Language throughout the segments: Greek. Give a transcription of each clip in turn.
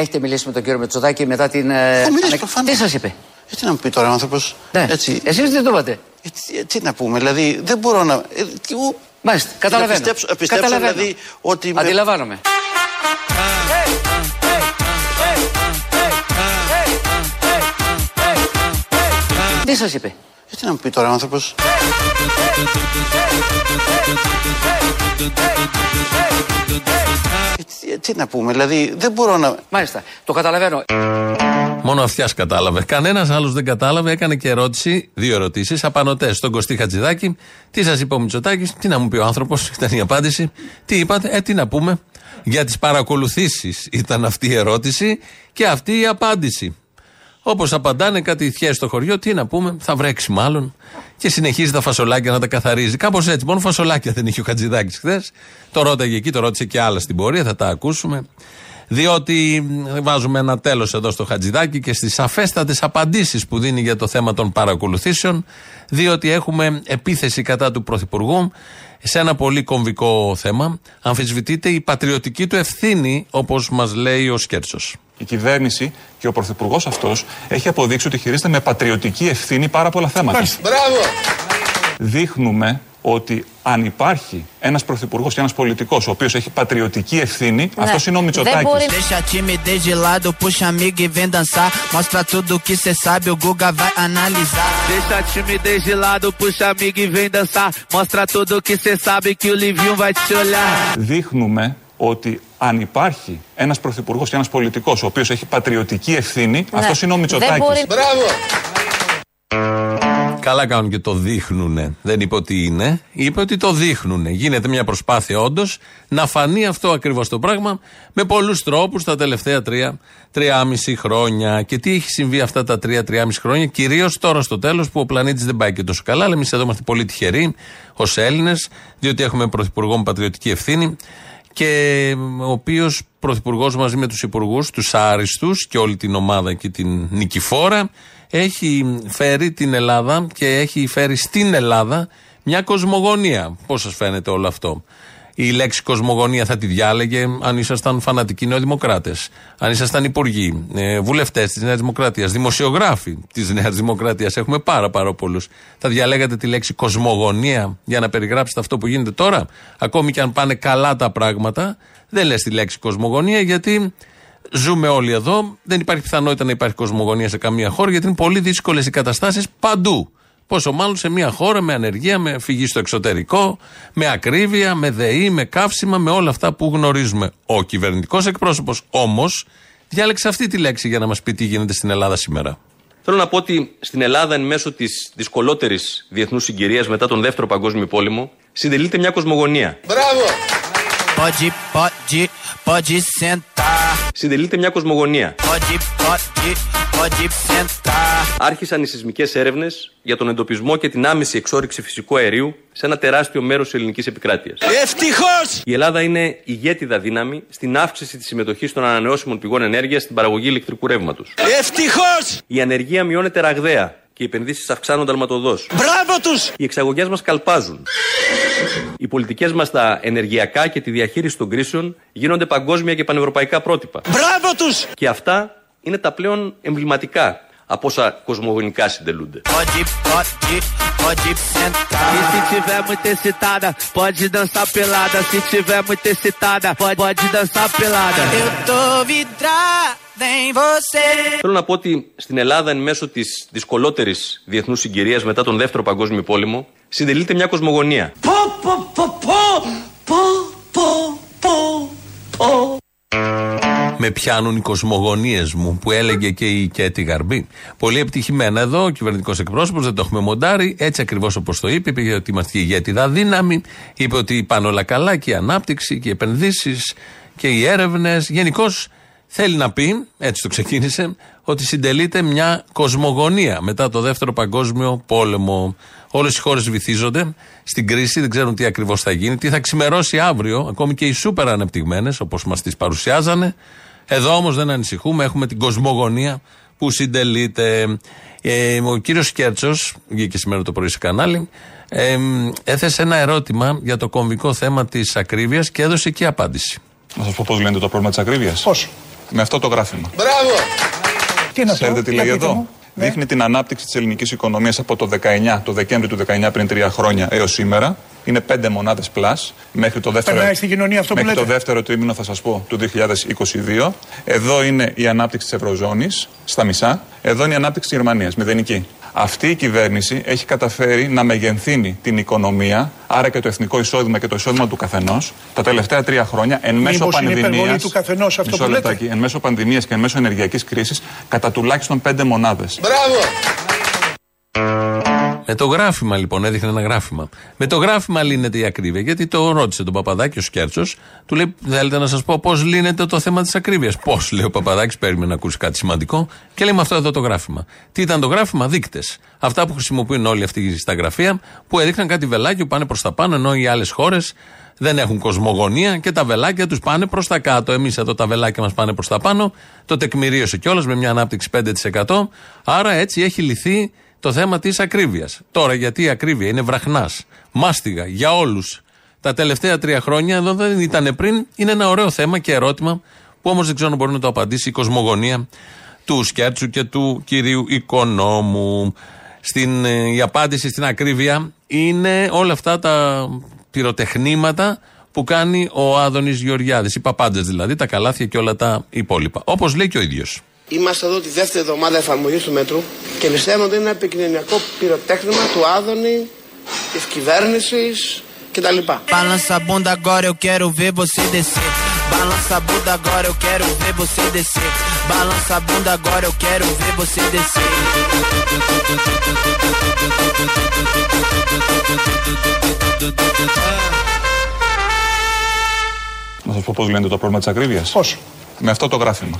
Έχετε μιλήσει με τον κύριο Μετσοδάκη μετά την. ε, Έχω μιλήσει, ανακ- προφανώς. Τι σα είπε. Ε, τι να μου πει τώρα ο άνθρωπο. Ναι. Έτσι. Εσεί τι το είπατε. Ε, τι, τι να πούμε, δηλαδή δεν μπορώ να. Ε, τι, ου, Μάλιστα, καταλαβαίνω. Να πιστέψω, να πιστέψω Καταλαβαίνω. δηλαδή ότι. με- Αντιλαμβάνομαι. Τι σα είπε. Ε, τι να μου πει τώρα ο άνθρωπο. Ε, τι, τι να πούμε, δηλαδή δεν μπορώ να. Μάλιστα, το καταλαβαίνω. Μόνο αυτιάς κατάλαβε. Κανένας άλλος δεν κατάλαβε. Έκανε και ερώτηση, δύο ερωτήσεις, απανοτές στον Κωστή Χατζηδάκη. Τι σας είπε ο Μητσοτάκης, τι να μου πει ο άνθρωπος, ήταν η απάντηση. Τι είπατε, ε, τι να πούμε. Για τις παρακολουθήσεις ήταν αυτή η ερώτηση και αυτή η απάντηση. Όπως απαντάνε κάτι θιές στο χωριό, τι να πούμε, θα βρέξει μάλλον. Και συνεχίζει τα φασολάκια να τα καθαρίζει. Κάπως έτσι. Μόνο φασολάκια δεν είχε ο Χατζηδάκης χθες. Το ρώταγε εκεί, το ρώτησε και άλλα στην πορεία, θα τα ακούσουμε. Διότι μ, βάζουμε ένα τέλος εδώ στο Χατζηδάκη και στις σαφέστατε απαντήσεις που δίνει για το θέμα των παρακολουθήσεων. Διότι έχουμε επίθεση κατά του Πρωθυπουργού σε ένα πολύ κομβικό θέμα. Αμφισβητείται η πατριωτική του ευθύνη, όπως μας λέει ο Σκέρτσος. Η κυβέρνηση και ο πρωθυπουργός αυτός έχει αποδείξει ότι χειρίζεται με πατριωτική ευθύνη πάρα πολλά θέματα. Δείχνουμε ότι αν υπάρχει ένας πρωθυπουργός και ένας πολιτικός ο οποίος έχει πατριωτική ευθύνη, αυτός είναι ο Μητσοτάκης. Deixa a timidez de lado, puxa amigo e vem dançar. Mostra tudo que cê sabe, o Guga vai analisar. Deixa a timidez de lado, puxa amigo e vem dançar. Mostra tudo que cê sabe que o Livinho vai te olhar. Δείχνουμε ότι αν υπάρχει ένας πρωθυπουργός και ένας πολιτικός ο οποίος έχει πατριωτική ευθύνη, αυτός είναι ο Μητσοτάκης. Καλά κάνουν και το δείχνουνε. Δεν είπε ότι είναι, είπε ότι το δείχνουνε. Γίνεται μια προσπάθεια όντως να φανεί αυτό ακριβώς το πράγμα με πολλούς τρόπους τα τελευταία τρία, τριάμιση χρόνια. Και τι έχει συμβεί αυτά τα τρία, τριάμιση χρόνια, κυρίως τώρα στο τέλος που ο πλανήτης δεν πάει και τόσο καλά. Αλλά εμείς εδώ είμαστε πολύ τυχεροί ως Έλληνες, διότι έχουμε πρωθυπουργό με πατριωτική ευθύνη και ο οποίος πρωθυπουργός μαζί με τους υπουργούς, τους άριστους και όλη την ομάδα και την νικηφόρα, έχει φέρει την Ελλάδα και έχει φέρει στην Ελλάδα μια κοσμογονία. Πώς σας φαίνεται όλο αυτό; Η λέξη κοσμογονία θα τη διάλεγε αν ήσασταν φανατικοί νεοδημοκράτες, αν ήσασταν υπουργοί, ε, βουλευτές της Νέας Δημοκρατίας, δημοσιογράφοι της Νέας Δημοκρατίας. Έχουμε πάρα, πάρα πολλούς. Θα διαλέγατε τη λέξη κοσμογονία για να περιγράψετε αυτό που γίνεται τώρα; Ακόμη και αν πάνε καλά τα πράγματα, δεν λες τη λέξη κοσμογονία γιατί ζούμε όλοι εδώ. Δεν υπάρχει πιθανότητα να υπάρχει κοσμογονία σε καμία χώρα γιατί είναι πολύ δύσκολες οι καταστάσεις παντού. Πόσο μάλλον σε μια χώρα με ανεργία, με φυγή στο εξωτερικό, με ακρίβεια, με ΔΕΗ, με καύσιμα, με όλα αυτά που γνωρίζουμε. Ο κυβερνητικός εκπρόσωπος όμως διάλεξε αυτή τη λέξη για να μας πει τι γίνεται στην Ελλάδα σήμερα. Θέλω να πω ότι στην Ελλάδα, εν μέσω της δυσκολότερης διεθνούς συγκυρίας μετά τον Δεύτερο Παγκόσμιο Πόλεμο, συντελείται μια κοσμογονία. Pode, pode, pode sentar. Συντελείται μια κοσμογονία. Pode, pode, pode sentar. Άρχισαν οι σεισμικές έρευνες για τον εντοπισμό και την άμεση εξόριξη φυσικού αερίου σε ένα τεράστιο μέρος της ελληνικής επικράτειας. Ευτυχώς! Η Ελλάδα είναι ηγέτιδα δύναμη στην αύξηση της συμμετοχής των ανανεώσιμων πηγών ενέργειας στην παραγωγή ηλεκτρικού ρεύματος. Ευτυχώς! Η ανεργία μειώνεται ραγδαία και οι επενδύσεις αυξάνονται αλματοδό. Μπράβο τους! Οι εξαγωγές μας καλπάζουν. Οι πολιτικές μας στα ενεργειακά και τη διαχείριση των κρίσεων γίνονται παγκόσμια και πανευρωπαϊκά πρότυπα. Μπράβο τους! Και αυτά είναι τα πλέον εμβληματικά από όσα κοσμογονικά συντελούνται. Pode, pode, pode E sentar. se tiver muito excitada, pode dançar pelada. Se tiver muito excitada, pode, pode dançar pelada. Eu tô vidrada em você. Θέλω να πω ότι στην Ελλάδα, εν μέσω της δυσκολότερης διεθνούς συγκυρίας μετά τον Δεύτερο Παγκόσμιο Πόλεμο, συντελείται μια κοσμογονία. Πω, πω, πω, πω, πω, πω, Με πιάνουν οι κοσμογονίες μου που έλεγε και η Κέτη Γαρμπή. Πολύ επιτυχημένα εδώ, ο κυβερνητικός εκπρόσωπος, δεν το έχουμε μοντάρει. Έτσι ακριβώς όπως το είπε, είπε ότι είμαστε ηγέτιδα δύναμη. Είπε ότι πάνε όλα καλά και η ανάπτυξη και οι επενδύσεις και οι έρευνες. Γενικώς θέλει να πει, έτσι το ξεκίνησε, ότι συντελείται μια κοσμογονία μετά το δεύτερο παγκόσμιο πόλεμο. Όλες οι χώρες βυθίζονται στην κρίση, δεν ξέρουν τι ακριβώς θα γίνει, τι θα ξημερώσει αύριο, ακόμη και οι σούπερ ανεπτυγμένες, όπως μας τις παρουσιάζανε. Εδώ όμως δεν ανησυχούμε, έχουμε την κοσμογονία που συντελείται. Ε, ο κύριος Κέρτσος, βγήκε σήμερα το πρωί σε κανάλι, ε, έθεσε ένα ερώτημα για το κομβικό θέμα της ακρίβειας και έδωσε και απάντηση. Να σας πω πώς λύνεται το πρόβλημα της ακρίβειας. Πώς; Με αυτό το γράφημα. Μπράβο. Τι είναι αυτό, Ξέρετε τι για λέει πείτε εδώ; μου. Ναι. Δείχνει την ανάπτυξη της ελληνικής οικονομίας από το 19, το Δεκέμβρη του 19 πριν τρία χρόνια έως σήμερα. Είναι 5 μονάδες πλάς μέχρι το δεύτερο, Περνάει στην κοινωνία αυτό που μέχρι το λέτε; δεύτερο τρίμηνο, θα σας πω, του 2022. Εδώ είναι η ανάπτυξη της Ευρωζώνης στα μισά. Εδώ είναι η ανάπτυξη της Γερμανίας, μηδενική. Αυτή η κυβέρνηση έχει καταφέρει να μεγενθύνει την οικονομία, άρα και το εθνικό εισόδημα και το εισόδημα του καθενός, τα τελευταία τρία χρόνια εν μέσω Μήπως είναι πανδημία. υπερβολή του καθενός αυτό που λέτε; Εν μέσω πανδημίας και εν μέσω ενεργειακής κρίσης, κατά τουλάχιστον 5 μονάδες. Μπράβο. Με το γράφημα λοιπόν, έδειχνε ένα γράφημα. Με το γράφημα λύνεται η ακρίβεια. Γιατί το ρώτησε τον Παπαδάκη ο Σκέρτσος, του λέει: Θέλετε να σας πω πώς λύνεται το θέμα της ακρίβειας; Πώς, λέει ο Παπαδάκης, περίμενε να ακούσει κάτι σημαντικό. Και λέει με αυτό εδώ το γράφημα. Τι ήταν το γράφημα, δείκτες. Αυτά που χρησιμοποιούν όλοι αυτοί στα γραφεία, που έδειχναν κάτι βελάκι που πάνε προς τα πάνω, ενώ οι άλλες χώρες δεν έχουν κοσμογονία και τα βελάκια τους πάνε προς τα κάτω. Εμείς εδώ τα βελάκια μας πάνε προς τα πάνω. Το τεκμηρίωσε κιόλας με μια ανάπτυξη 5%. Άρα έτσι έχει λυθεί το θέμα της ακρίβειας. Τώρα, γιατί η ακρίβεια είναι βραχνάς, μάστιγα για όλους. Τα τελευταία τρία χρόνια, εδώ δεν ήταν πριν, είναι ένα ωραίο θέμα και ερώτημα που όμως δεν ξέρω αν μπορεί να το απαντήσει η κοσμογονία του Σκέρτσου και του κυρίου Οικονόμου. Στην, ε, η απάντηση στην ακρίβεια είναι όλα αυτά τα πυροτεχνήματα που κάνει ο Άδωνης Γεωργιάδης. Οι παπάντες δηλαδή, τα καλάθια και όλα τα υπόλοιπα. Όπως λέει και ο ίδιος. Είμαστε εδώ τη δεύτερη εβδομάδα εφαρμογής του μέτρου και πιστεύω ότι είναι ένα επικοινωνιακό πυροτέχνημα του Άδωνη, της κυβέρνησης κτλ. Balança a bunda agora, eu quero ver você descer. Balança a bunda agora, eu quero ver você descer. Balança a bunda agora, eu quero ver você descer. Να σας πω πώς λύνεται το πρόβλημα της ακρίβειας. Πώς; Με αυτό το γράφημα.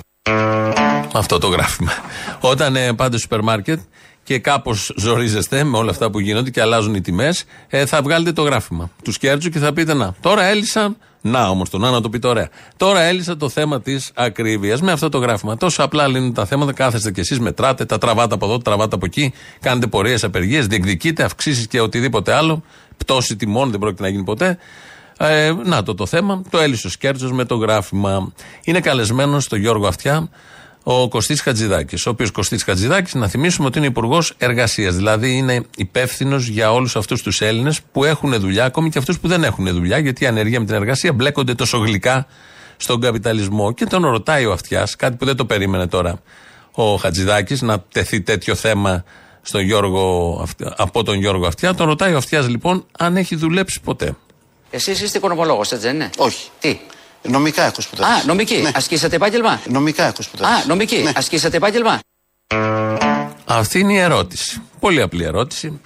Αυτό το γράφημα. Όταν ε, πάτε στο σούπερ μάρκετ και κάπως ζορίζεστε με όλα αυτά που γίνονται και αλλάζουν οι τιμές, ε, θα βγάλετε το γράφημα του Σκέρτζου και θα πείτε Να, τώρα έλυσα. Να όμως το να, να το πείτε ωραία. Τώρα έλυσα το θέμα της ακρίβειας με αυτό το γράφημα. Τόσο απλά λύνουν τα θέματα, κάθεστε κι εσείς, μετράτε, τα τραβάτε από εδώ, τα τραβάτε από εκεί, κάνετε πορείες, απεργίες, διεκδικείτε, αυξήσεις και οτιδήποτε άλλο. Πτώση τιμών δεν πρόκειται να γίνει ποτέ. Ε, να το το θέμα. Το έλυσε ο Σκέρτσο με το γράφημα. Είναι καλεσμένος στο Γιώργο Αυτιά ο Κωστής Χατζηδάκης. Ο οποίος Κωστής Χατζηδάκης, να θυμίσουμε ότι είναι Υπουργός Εργασίας. Δηλαδή είναι υπεύθυνος για όλους αυτούς τους Έλληνες που έχουν δουλειά, ακόμη και αυτούς που δεν έχουν δουλειά, γιατί η ανεργία με την εργασία μπλέκονται τόσο γλυκά στον καπιταλισμό. Και τον ρωτάει ο Αυτιάς, κάτι που δεν το περίμενε τώρα ο Χατζηδάκης, να τεθεί τέτοιο θέμα στον Γιώργο, Αυτιά- από τον Γιώργο Αυτιά. Τον ρωτάει ο Αυτιάς λοιπόν αν έχει δουλέψει ποτέ. Εσείς είστε οικονομολόγος, έτσι δεν είναι; Όχι. Τι; Νομικά έχω σπουδάσει. Α, νομική. Ναι. Ασκήσατε επάγγελμα; Νομικά έχω σπουδάσει. Α, νομική. Ναι. Ασκήσατε επάγγελμα; Αυτή είναι η ερώτηση. Πολύ απλή ερώτηση.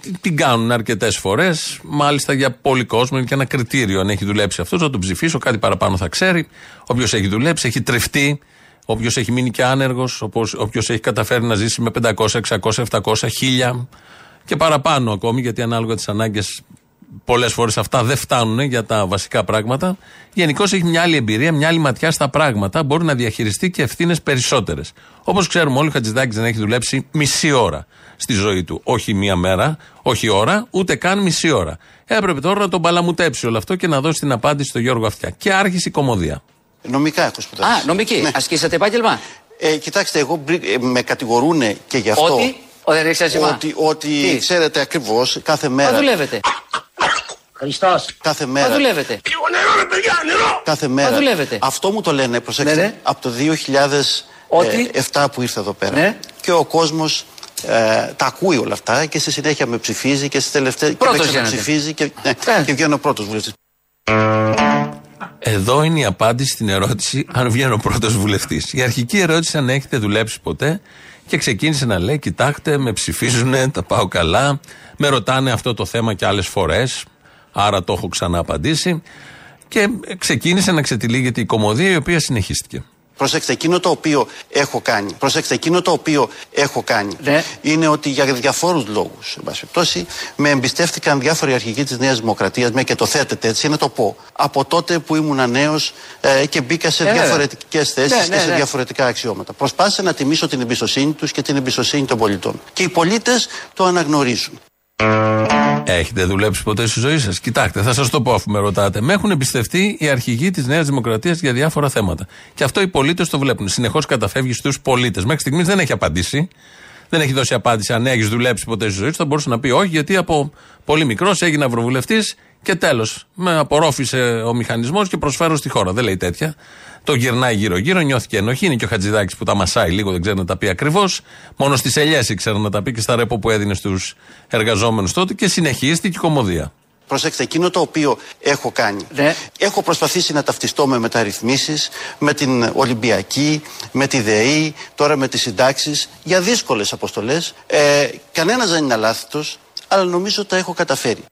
Την- Την κάνουν αρκετές φορές, μάλιστα για πολύ κόσμο. Είναι και ένα κριτήριο. Αν έχει δουλέψει αυτός, να τον ψηφίσω, κάτι παραπάνω θα ξέρει. Όποιος έχει δουλέψει, έχει τριφτεί. Όποιος έχει μείνει και άνεργος, όποιος έχει καταφέρει να ζήσει με 500, 600, 700, 1000 και παραπάνω ακόμη, γιατί ανάλογα τις ανάγκες πολλές φορές αυτά δεν φτάνουν για τα βασικά πράγματα. Γενικώ έχει μια άλλη εμπειρία, μια άλλη ματιά στα πράγματα. Μπορεί να διαχειριστεί και ευθύνες περισσότερες. Όπως ξέρουμε όλοι, ο Χατζηδάκη δεν έχει δουλέψει μισή ώρα στη ζωή του. Όχι μία μέρα, όχι ώρα, ούτε καν μισή ώρα. Έπρεπε τώρα να τον παλαμουτέψει όλο αυτό και να δώσει την απάντηση στο Γιώργο Αυτιά. Και άρχισε η κομμωδία. Νομικά έχω σπουδάσει. Α, νομική. Ναι. Ασκήσατε επάγγελμα; Ε, κοιτάξτε, εγώ μπρι- ε, με κατηγορούν και γι' αυτό. Ότι; Ο, δεν έχει άσχημα. Ότι, ότι Τι; ξέρετε ακριβώς κάθε Μα μέρα. Δουλεύετε. Κάθε Μα μέρα. δουλεύετε. Λίγο νερό, ρε παιδιά, νερό. Κάθε μέρα. δουλεύετε. Αυτό μου το λένε, προσέξτε, Ναι, ναι. από το Ότι; 2007 που ήρθα εδώ πέρα. Ναι. Και ο κόσμος ε, τα ακούει όλα αυτά και στη συνέχεια με ψηφίζει και στις τελευταίε. Πρώτος και με γίνατε. ψηφίζει και, ναι, Ε. και βγαίνω πρώτος βουλευτής. Εδώ είναι η απάντηση στην ερώτηση αν βγαίνω πρώτος βουλευτής. Η αρχική ερώτηση αν έχετε δουλέψει ποτέ και ξεκίνησε να λέει: Κοιτάξτε, με ψηφίζουν, τα πάω καλά. Με ρωτάνε αυτό το θέμα και άλλες φορές. Άρα το έχω ξανααπαντήσει. Και ξεκίνησε να ξετυλίγεται η κομμωδία η οποία συνεχίστηκε. Προσέξτε, εκείνο το οποίο έχω κάνει, προσέξτε, εκείνο το οποίο έχω κάνει Ναι. είναι ότι για διαφόρους λόγους, εν πάση περιπτώσει, με εμπιστεύτηκαν διάφοροι αρχηγοί της Νέας Δημοκρατίας, μια και το θέτετε έτσι, να το πω. Από τότε που ήμουν νέος ε, και μπήκα σε Ε, βέβαια. διαφορετικές θέσεις Ναι, και ναι, σε ναι. διαφορετικά αξιώματα. Προσπάθησα να τιμήσω την εμπιστοσύνη τους και την εμπιστοσύνη των πολιτών. Και οι πολίτες το αναγνωρίζουν. Έχετε δουλέψει ποτέ στη ζωή σας; Κοιτάξτε, θα σας το πω αφού με ρωτάτε. Με έχουν εμπιστευτεί οι αρχηγοί της Νέας Δημοκρατίας για διάφορα θέματα. Και αυτό οι πολίτες το βλέπουν. Συνεχώς καταφεύγει στους πολίτες. Μέχρι στιγμής δεν έχει απαντήσει. Δεν έχει δώσει απάντηση αν έχεις δουλέψει ποτέ στη ζωή σου. Θα μπορούσε να πει όχι, γιατί από πολύ μικρός έγινα ευρωβουλευτής και τέλος. Με απορρόφησε ο μηχανισμός και προσφέρω στη χώρα. Δεν λέει τέτοια. Το γυρνάει γύρω-γύρω, νιώθει και ενοχή. Είναι και ο Χατζηδάκης που τα μασάει λίγο, δεν ξέρει να τα πει ακριβώς. Μόνο στις ελιές ήξερε να τα πει και στα ρεπό που έδινε στους εργαζόμενους τότε και συνεχίστηκε η κομμωδία. Προσέξτε, εκείνο το οποίο έχω κάνει. Ναι. Έχω προσπαθήσει να ταυτιστώ με μεταρρυθμίσεις, με την Ολυμπιακή, με τη ΔΕΗ, τώρα με τις συντάξεις, για δύσκολες αποστολές. Ε, κανένας δεν είναι αλάθητος, αλλά νομίζω τα έχω καταφέρει.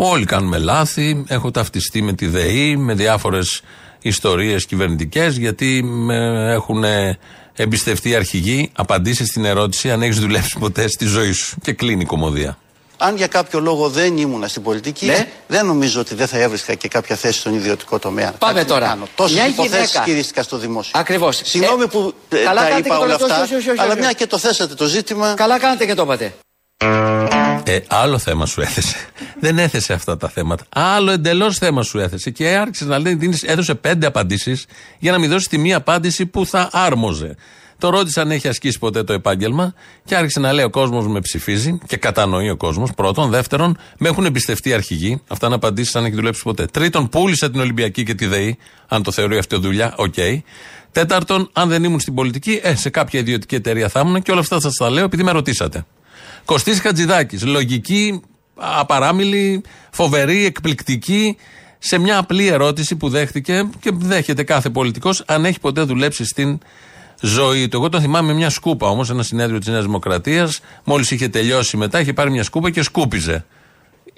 Όλοι κάνουμε λάθη. Έχω ταυτιστεί με τη ΔΕΗ, με διάφορες ιστορίες κυβερνητικές, γιατί με έχουν εμπιστευτεί οι αρχηγοί απαντήσεις στην ερώτηση αν έχεις δουλέψει ποτέ στη ζωή σου. Και κλείνει η κομμωδία. Αν για κάποιο λόγο δεν ήμουνα στην πολιτική, Ναι. δεν νομίζω ότι δεν θα έβρισκα και κάποια θέση στον ιδιωτικό τομέα. Πάμε Κάτι να τώρα. κάνω. Τόσες Μια υποθέσεις γυναίκα. χειρίστηκα στο δημόσιο. Ακριβώς. Συγγνώμη Ε, που ε, καλά τα κάνετε είπα και όλα το λέτε, αυτά, όχι, όχι, όχι, αλλά όχι. μια και το θέσατε το ζήτημα. Καλά κάνετε και το είπατε. Ε, άλλο θέμα σου έθεσε. Δεν έθεσε αυτά τα θέματα. Άλλο εντελώς θέμα σου έθεσε. Και άρχισε να λέει, δίνεις- έδωσε πέντε απαντήσεις για να μην δώσεις τη μία απάντηση που θα άρμοζε. Το ρώτησε αν έχει ασκήσει ποτέ το επάγγελμα και άρχισε να λέει: Ο κόσμος με ψηφίζει και κατανοεί ο κόσμος. Πρώτον. Δεύτερον, με έχουν εμπιστευτεί οι αρχηγοί. Αυτά είναι απαντήσεις αν έχει δουλέψει ποτέ. Τρίτον, πούλησα την Ολυμπιακή και τη ΔΕΗ. Αν το θεωρεί αυτό δουλειά, οκ. Τέταρτον, αν δεν ήμουν στην πολιτική, ε, σε κάποια ιδιωτική εταιρεία θα ήμουν και όλα αυτά σας τα λέω επειδή με ρωτήσατε. Κωστής Χατζηδάκης. Λογική, απαράμιλη, φοβερή, εκπληκτική. Σε μια απλή ερώτηση που δέχτηκε και δέχεται κάθε πολιτικός, αν έχει ποτέ δουλέψει στην ζωή του. Εγώ τον θυμάμαι μια σκούπα όμως, ένα συνέδριο της Νέας Δημοκρατίας. Μόλις είχε τελειώσει μετά, είχε πάρει μια σκούπα και σκούπιζε.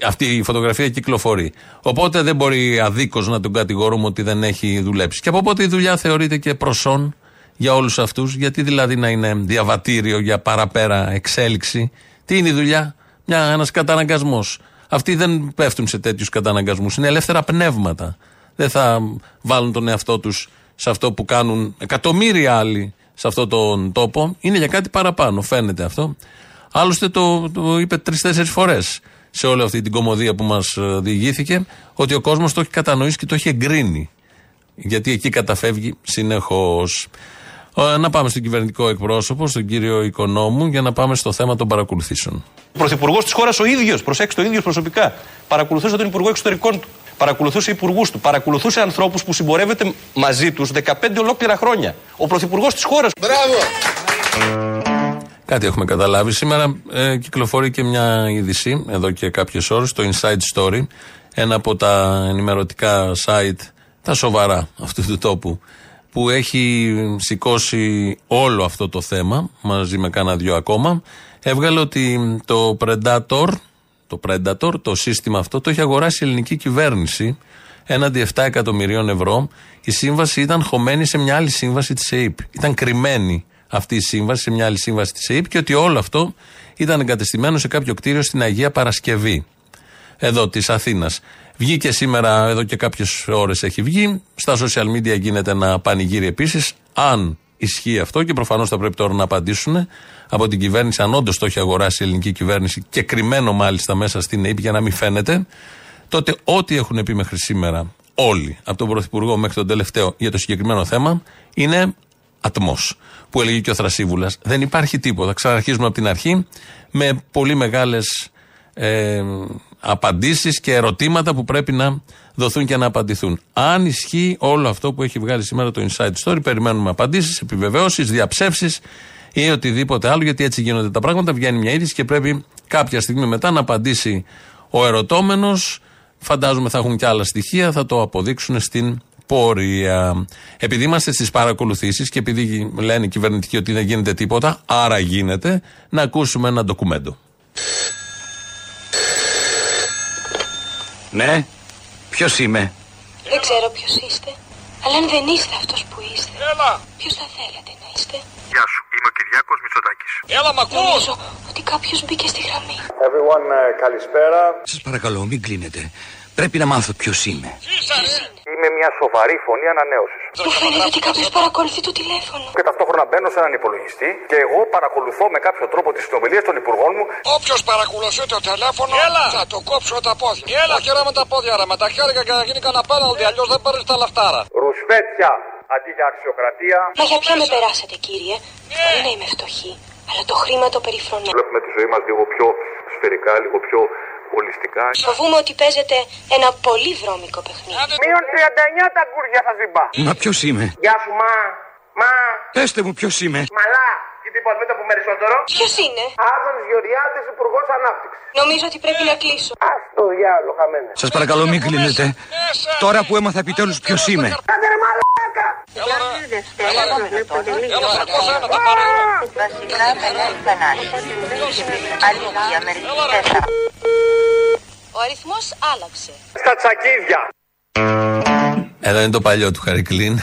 Αυτή η φωτογραφία κυκλοφορεί. Οπότε δεν μπορεί αδίκως να τον κατηγορούμε ότι δεν έχει δουλέψει. Και από πότε η δουλειά θεωρείται και προσόν για όλους αυτούς; Γιατί δηλαδή να είναι διαβατήριο για παραπέρα εξέλιξη; Τι είναι η δουλειά, ένας καταναγκασμός. Αυτοί δεν πέφτουν σε τέτοιους καταναγκασμούς. Είναι ελεύθερα πνεύματα. Δεν θα βάλουν τον εαυτό τους σε αυτό που κάνουν εκατομμύρια άλλοι σε αυτόν τον τόπο. Είναι για κάτι παραπάνω. Φαίνεται αυτό. Άλλωστε το, το είπε τρει-τέσσερι φορές σε όλη αυτή την κομμωδία που μας διηγήθηκε ότι ο κόσμος το έχει κατανοήσει και το έχει εγκρίνει. Γιατί εκεί καταφεύγει συνεχώς. Να πάμε στον κυβερνητικό εκπρόσωπο, στον κύριο Οικονόμου, για να πάμε στο θέμα των παρακολουθήσεων. Ο Πρωθυπουργός της χώρας ο ίδιος, προσέξτε το ίδιος προσωπικά, παρακολουθούσε τον Υπουργό Εξωτερικών του. Παρακολουθούσε υπουργούς του. Παρακολουθούσε ανθρώπους που συμπορεύεται μαζί τους 15 ολόκληρα χρόνια. Ο Πρωθυπουργός της χώρας. Μπράβο! Κάτι έχουμε καταλάβει. Σήμερα ε, κυκλοφορεί και μια είδηση, εδώ και κάποιες ώρες, το Inside Story, ένα από τα ενημερωτικά site, τα σοβαρά αυτού του τόπου, που έχει σηκώσει όλο αυτό το θέμα, μαζί με κάνα δυο ακόμα. Έβγαλε ότι το Predator, το Predator, το σύστημα αυτό, το έχει αγοράσει η ελληνική κυβέρνηση έναντι 7 εκατομμυρίων ευρώ. Η σύμβαση ήταν χωμένη σε μια άλλη σύμβαση της ΕΕΠ. Ήταν κρυμμένη αυτή η σύμβαση σε μια άλλη σύμβαση της ΕΕΠ και ότι όλο αυτό ήταν εγκατεστημένο σε κάποιο κτίριο στην Αγία Παρασκευή. Εδώ της Αθήνας. Βγήκε σήμερα, εδώ και κάποιες ώρες έχει βγει. Στα social media γίνεται ένα πανηγύρι επίσης. Αν ισχύει αυτό και προφανώς θα πρέπει τώρα να απαντήσουν από την κυβέρνηση, αν όντως το έχει αγοράσει η ελληνική κυβέρνηση και κρυμμένο μάλιστα μέσα στην ΕΕΠ για να μην φαίνεται, τότε ό,τι έχουν πει μέχρι σήμερα όλοι, από τον Πρωθυπουργό μέχρι τον τελευταίο για το συγκεκριμένο θέμα, είναι ατμός. Που έλεγε και ο Θρασίβουλας. Δεν υπάρχει τίποτα. Ξαναρχίζουμε από την αρχή με πολύ μεγάλες ε, απαντήσεις και ερωτήματα που πρέπει να δοθούν και να απαντηθούν. Αν ισχύει όλο αυτό που έχει βγάλει σήμερα το Inside Story, περιμένουμε απαντήσεις, επιβεβαιώσεις, διαψεύσεις ή οτιδήποτε άλλο, γιατί έτσι γίνονται τα πράγματα. Βγαίνει μια είδηση και πρέπει κάποια στιγμή μετά να απαντήσει ο ερωτώμενος. Φαντάζομαι θα έχουν και άλλα στοιχεία, θα το αποδείξουν στην πορεία. Επειδή είμαστε στις παρακολουθήσεις και επειδή λένε οι κυβερνητικοί ότι δεν γίνεται τίποτα, άρα γίνεται, να ακούσουμε ένα ντοκουμέντο. Ναι, ποιος είμαι; Δεν ξέρω ποιος είστε. Αλλά αν δεν είστε αυτός που είστε, ποιος θα θέλατε να είστε; Γεια σου, είμαι ο Κυριάκος Μητσοτάκης. Έλα, μ' Νομίζω ότι κάποιος μπήκε στη γραμμή. Everyone, uh, καλησπέρα. Σας παρακαλώ, μην κλείνετε. Πρέπει να μάθω ποιος είμαι. Είμαι μια σοβαρή φωνή ανανέωσης. Μου φαίνεται ότι κάποιος παρακολουθεί το τηλέφωνο. Και ταυτόχρονα μπαίνω σε έναν υπολογιστή και εγώ παρακολουθώ με κάποιο τρόπο τις συνομιλίες των υπουργών μου. Όποιος παρακολουθεί το τηλέφωνο θα το κόψω τα πόδια. Έλα και ρε με τα πόδια, ρε με τα χέρια και να γίνει κανένα πέναλτι. Αλλιώς δεν παίρνεις τα λαφτάρα. Ρουσφέτια αντί για αξιοκρατία. Μα για ποια με περάσατε, κύριε; Μπορεί να είμαι φτωχή, αλλά το χρήμα το περιφρονώ. Βλέπουμε τη ζωή μας λίγο πιο σφαιρικά, λίγο πιο ολιστικά. Φοβούμαι ότι παίζετε ένα πολύ βρώμικο παιχνίδι. Μείον 39 τα γκούρια θα ζυμπά. Μα ποιος είμαι; Γεια σου, μα. Μα. Πέστε μου ποιος είμαι. Μαλά. Και τίποτα με το που περισσότερο. Ποιος είναι; Άδων Γεωργιάδη, Υπουργός Ανάπτυξης. Νομίζω ότι πρέπει να κλείσω. Α το διάλογο, χαμένε. Σας παρακαλώ μην κλείνετε. Τώρα που έμαθα επιτέλους ποιος είμαι. Κάντε ρε μαλάκα. Ο αριθμός άλλαξε. Στα τσακίδια. Εδώ είναι το παλιό του Χαρικλίν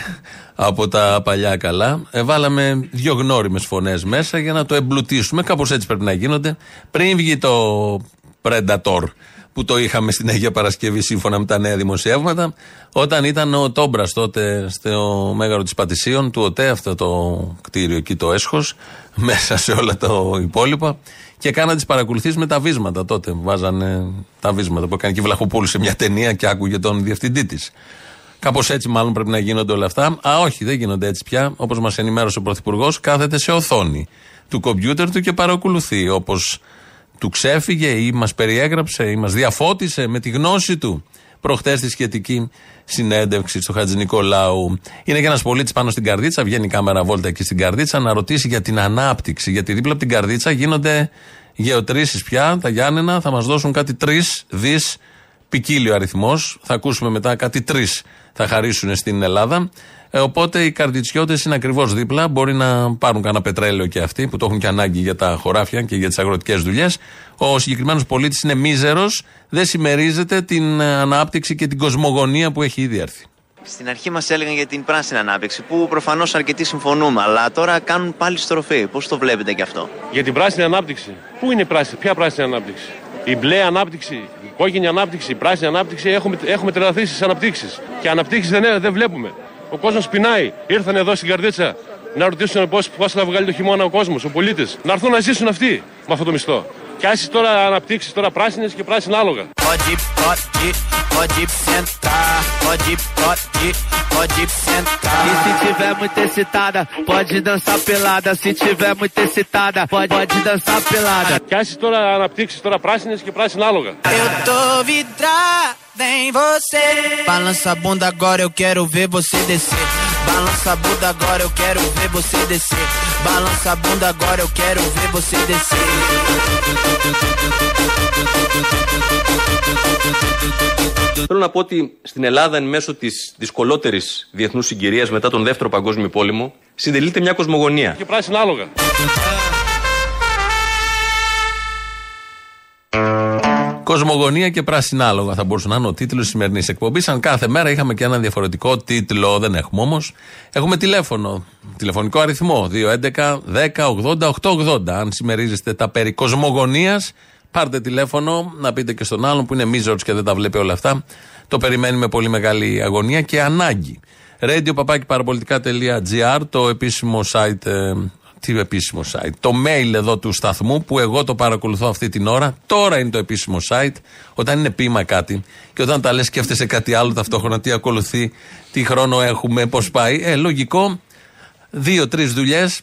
από τα παλιά καλά. Ε, βάλαμε δύο γνώριμες φωνές μέσα για να το εμπλουτίσουμε. Κάπως έτσι πρέπει να γίνονται. Πριν βγει το Predator που το είχαμε στην Αγία Παρασκευή σύμφωνα με τα νέα δημοσιεύματα, όταν ήταν ο Τόμπρας τότε στο Μέγαρο της Πατησίων, του ΟΤΕ, αυτό το κτίριο εκεί το έσχος, μέσα σε όλα τα υπόλοιπα, και κάνα τις παρακολουθήσει με τα βίσματα τότε. Βάζανε τα βίσματα που έκανε και η Βλαχοπούλου σε μια ταινία και άκουγε τον διευθυντή της. Κάπως έτσι μάλλον πρέπει να γίνονται όλα αυτά. Α, όχι, δεν γίνονται έτσι πια. Όπως μας ενημέρωσε ο Πρωθυπουργός, κάθεται σε οθόνη του κομπιούτερ του και παρακολουθεί. Όπως του ξέφυγε ή μας περιέγραψε ή μας διαφώτισε με τη γνώση του προχτές τη σχετική συνέντευξη στο Χατζη Νικολάου. Είναι και ένας πολίτης πάνω στην καρδίτσα, βγαίνει η κάμερα βόλτα εκεί στην καρδίτσα να ρωτήσει για την ανάπτυξη. Γιατί δίπλα από την καρδίτσα γίνονται γεωτρήσεις πια. Τα Γιάννενα θα μας δώσουν κάτι τρεις δις ποικίλιο αριθμός. Θα ακούσουμε μετά κάτι τρεις θα χαρίσουν στην Ελλάδα. Ε, οπότε οι καρδιτσιώτες είναι ακριβώς δίπλα. Μπορεί να πάρουν κανένα πετρέλαιο και αυτοί που το έχουν και ανάγκη για τα χωράφια και για τις αγροτικές δουλειές. Ο συγκεκριμένος πολίτης είναι μίζερος, δεν συμμερίζεται την ε, ανάπτυξη και την κοσμογονία που έχει ήδη έρθει. Στην αρχή μας έλεγαν για την πράσινη ανάπτυξη, που προφανώς αρκετοί συμφωνούμε, αλλά τώρα κάνουν πάλι στροφή. Πώς το βλέπετε και αυτό; Για την πράσινη ανάπτυξη. Πού είναι η πράσινη, ποια πράσινη ανάπτυξη; Η μπλε ανάπτυξη, η κόκκινη ανάπτυξη, η πράσινη ανάπτυξη, έχουμε, έχουμε τρελαθεί στις αναπτύξεις. Και αναπτύξεις δεν, δεν βλέπουμε. Ο κόσμος πεινάει. Ήρθαν εδώ στην καρδίτσα να ρωτήσουν πώς θα βγάλει το χειμώνα ο κόσμος, ο πολίτης. Να έρθουν να ζήσουν αυτοί με αυτό το μισθό. Και άσε τώρα αναπτύξει τώρα πράσινε και πράσινα άλογα. Pode, pode, pode sentar, pode, pode, pode sentar. E se tiver muito excitada, pode dançar pelada. Se tiver muito excitada, pode, pode dançar pelada. Και άσε τώρα αναπτύξει τώρα πράσινε και πράσινα άλογα. Eu tô vidrada em você. Balança a bunda agora, eu quero ver você descer. Balança a bunda agora, eu quero ver você descer. Balança a bunda agora, eu quero ver você descer. Θέλω να πω ότι στην Ελλάδα, εν μέσω της δυσκολότερης διεθνούς συγκυρίας μετά τον Δεύτερο Παγκόσμιο Πόλεμο, συντελείται μια κοσμογονία. Και πράσινα άλογα. Κοσμογονία και πράσινα άλογα θα μπορούσε να είναι ο τίτλος της σημερινής εκπομπής. Αν κάθε μέρα είχαμε και έναν διαφορετικό τίτλο, δεν έχουμε όμως. Έχουμε τηλέφωνο, τηλεφωνικό αριθμό 211 10 80 880. Αν συμμερίζεστε τα περί κοσμογονίας, πάρτε τηλέφωνο να πείτε και στον άλλον που είναι μίζωρος και δεν τα βλέπει όλα αυτά. Το περιμένει με πολύ μεγάλη αγωνία και ανάγκη. Radio το επίσημο site ε, τι επίσημο site. Το mail εδώ του σταθμού που εγώ το παρακολουθώ αυτή την ώρα. Τώρα είναι το επίσημο site. Όταν είναι πείμα κάτι και όταν τα λες σκέφτεσαι κάτι άλλο ταυτόχρονα, τι ακολουθεί, τι χρόνο έχουμε, πώς πάει. Ε, λογικό. Δύο-τρει δουλειές.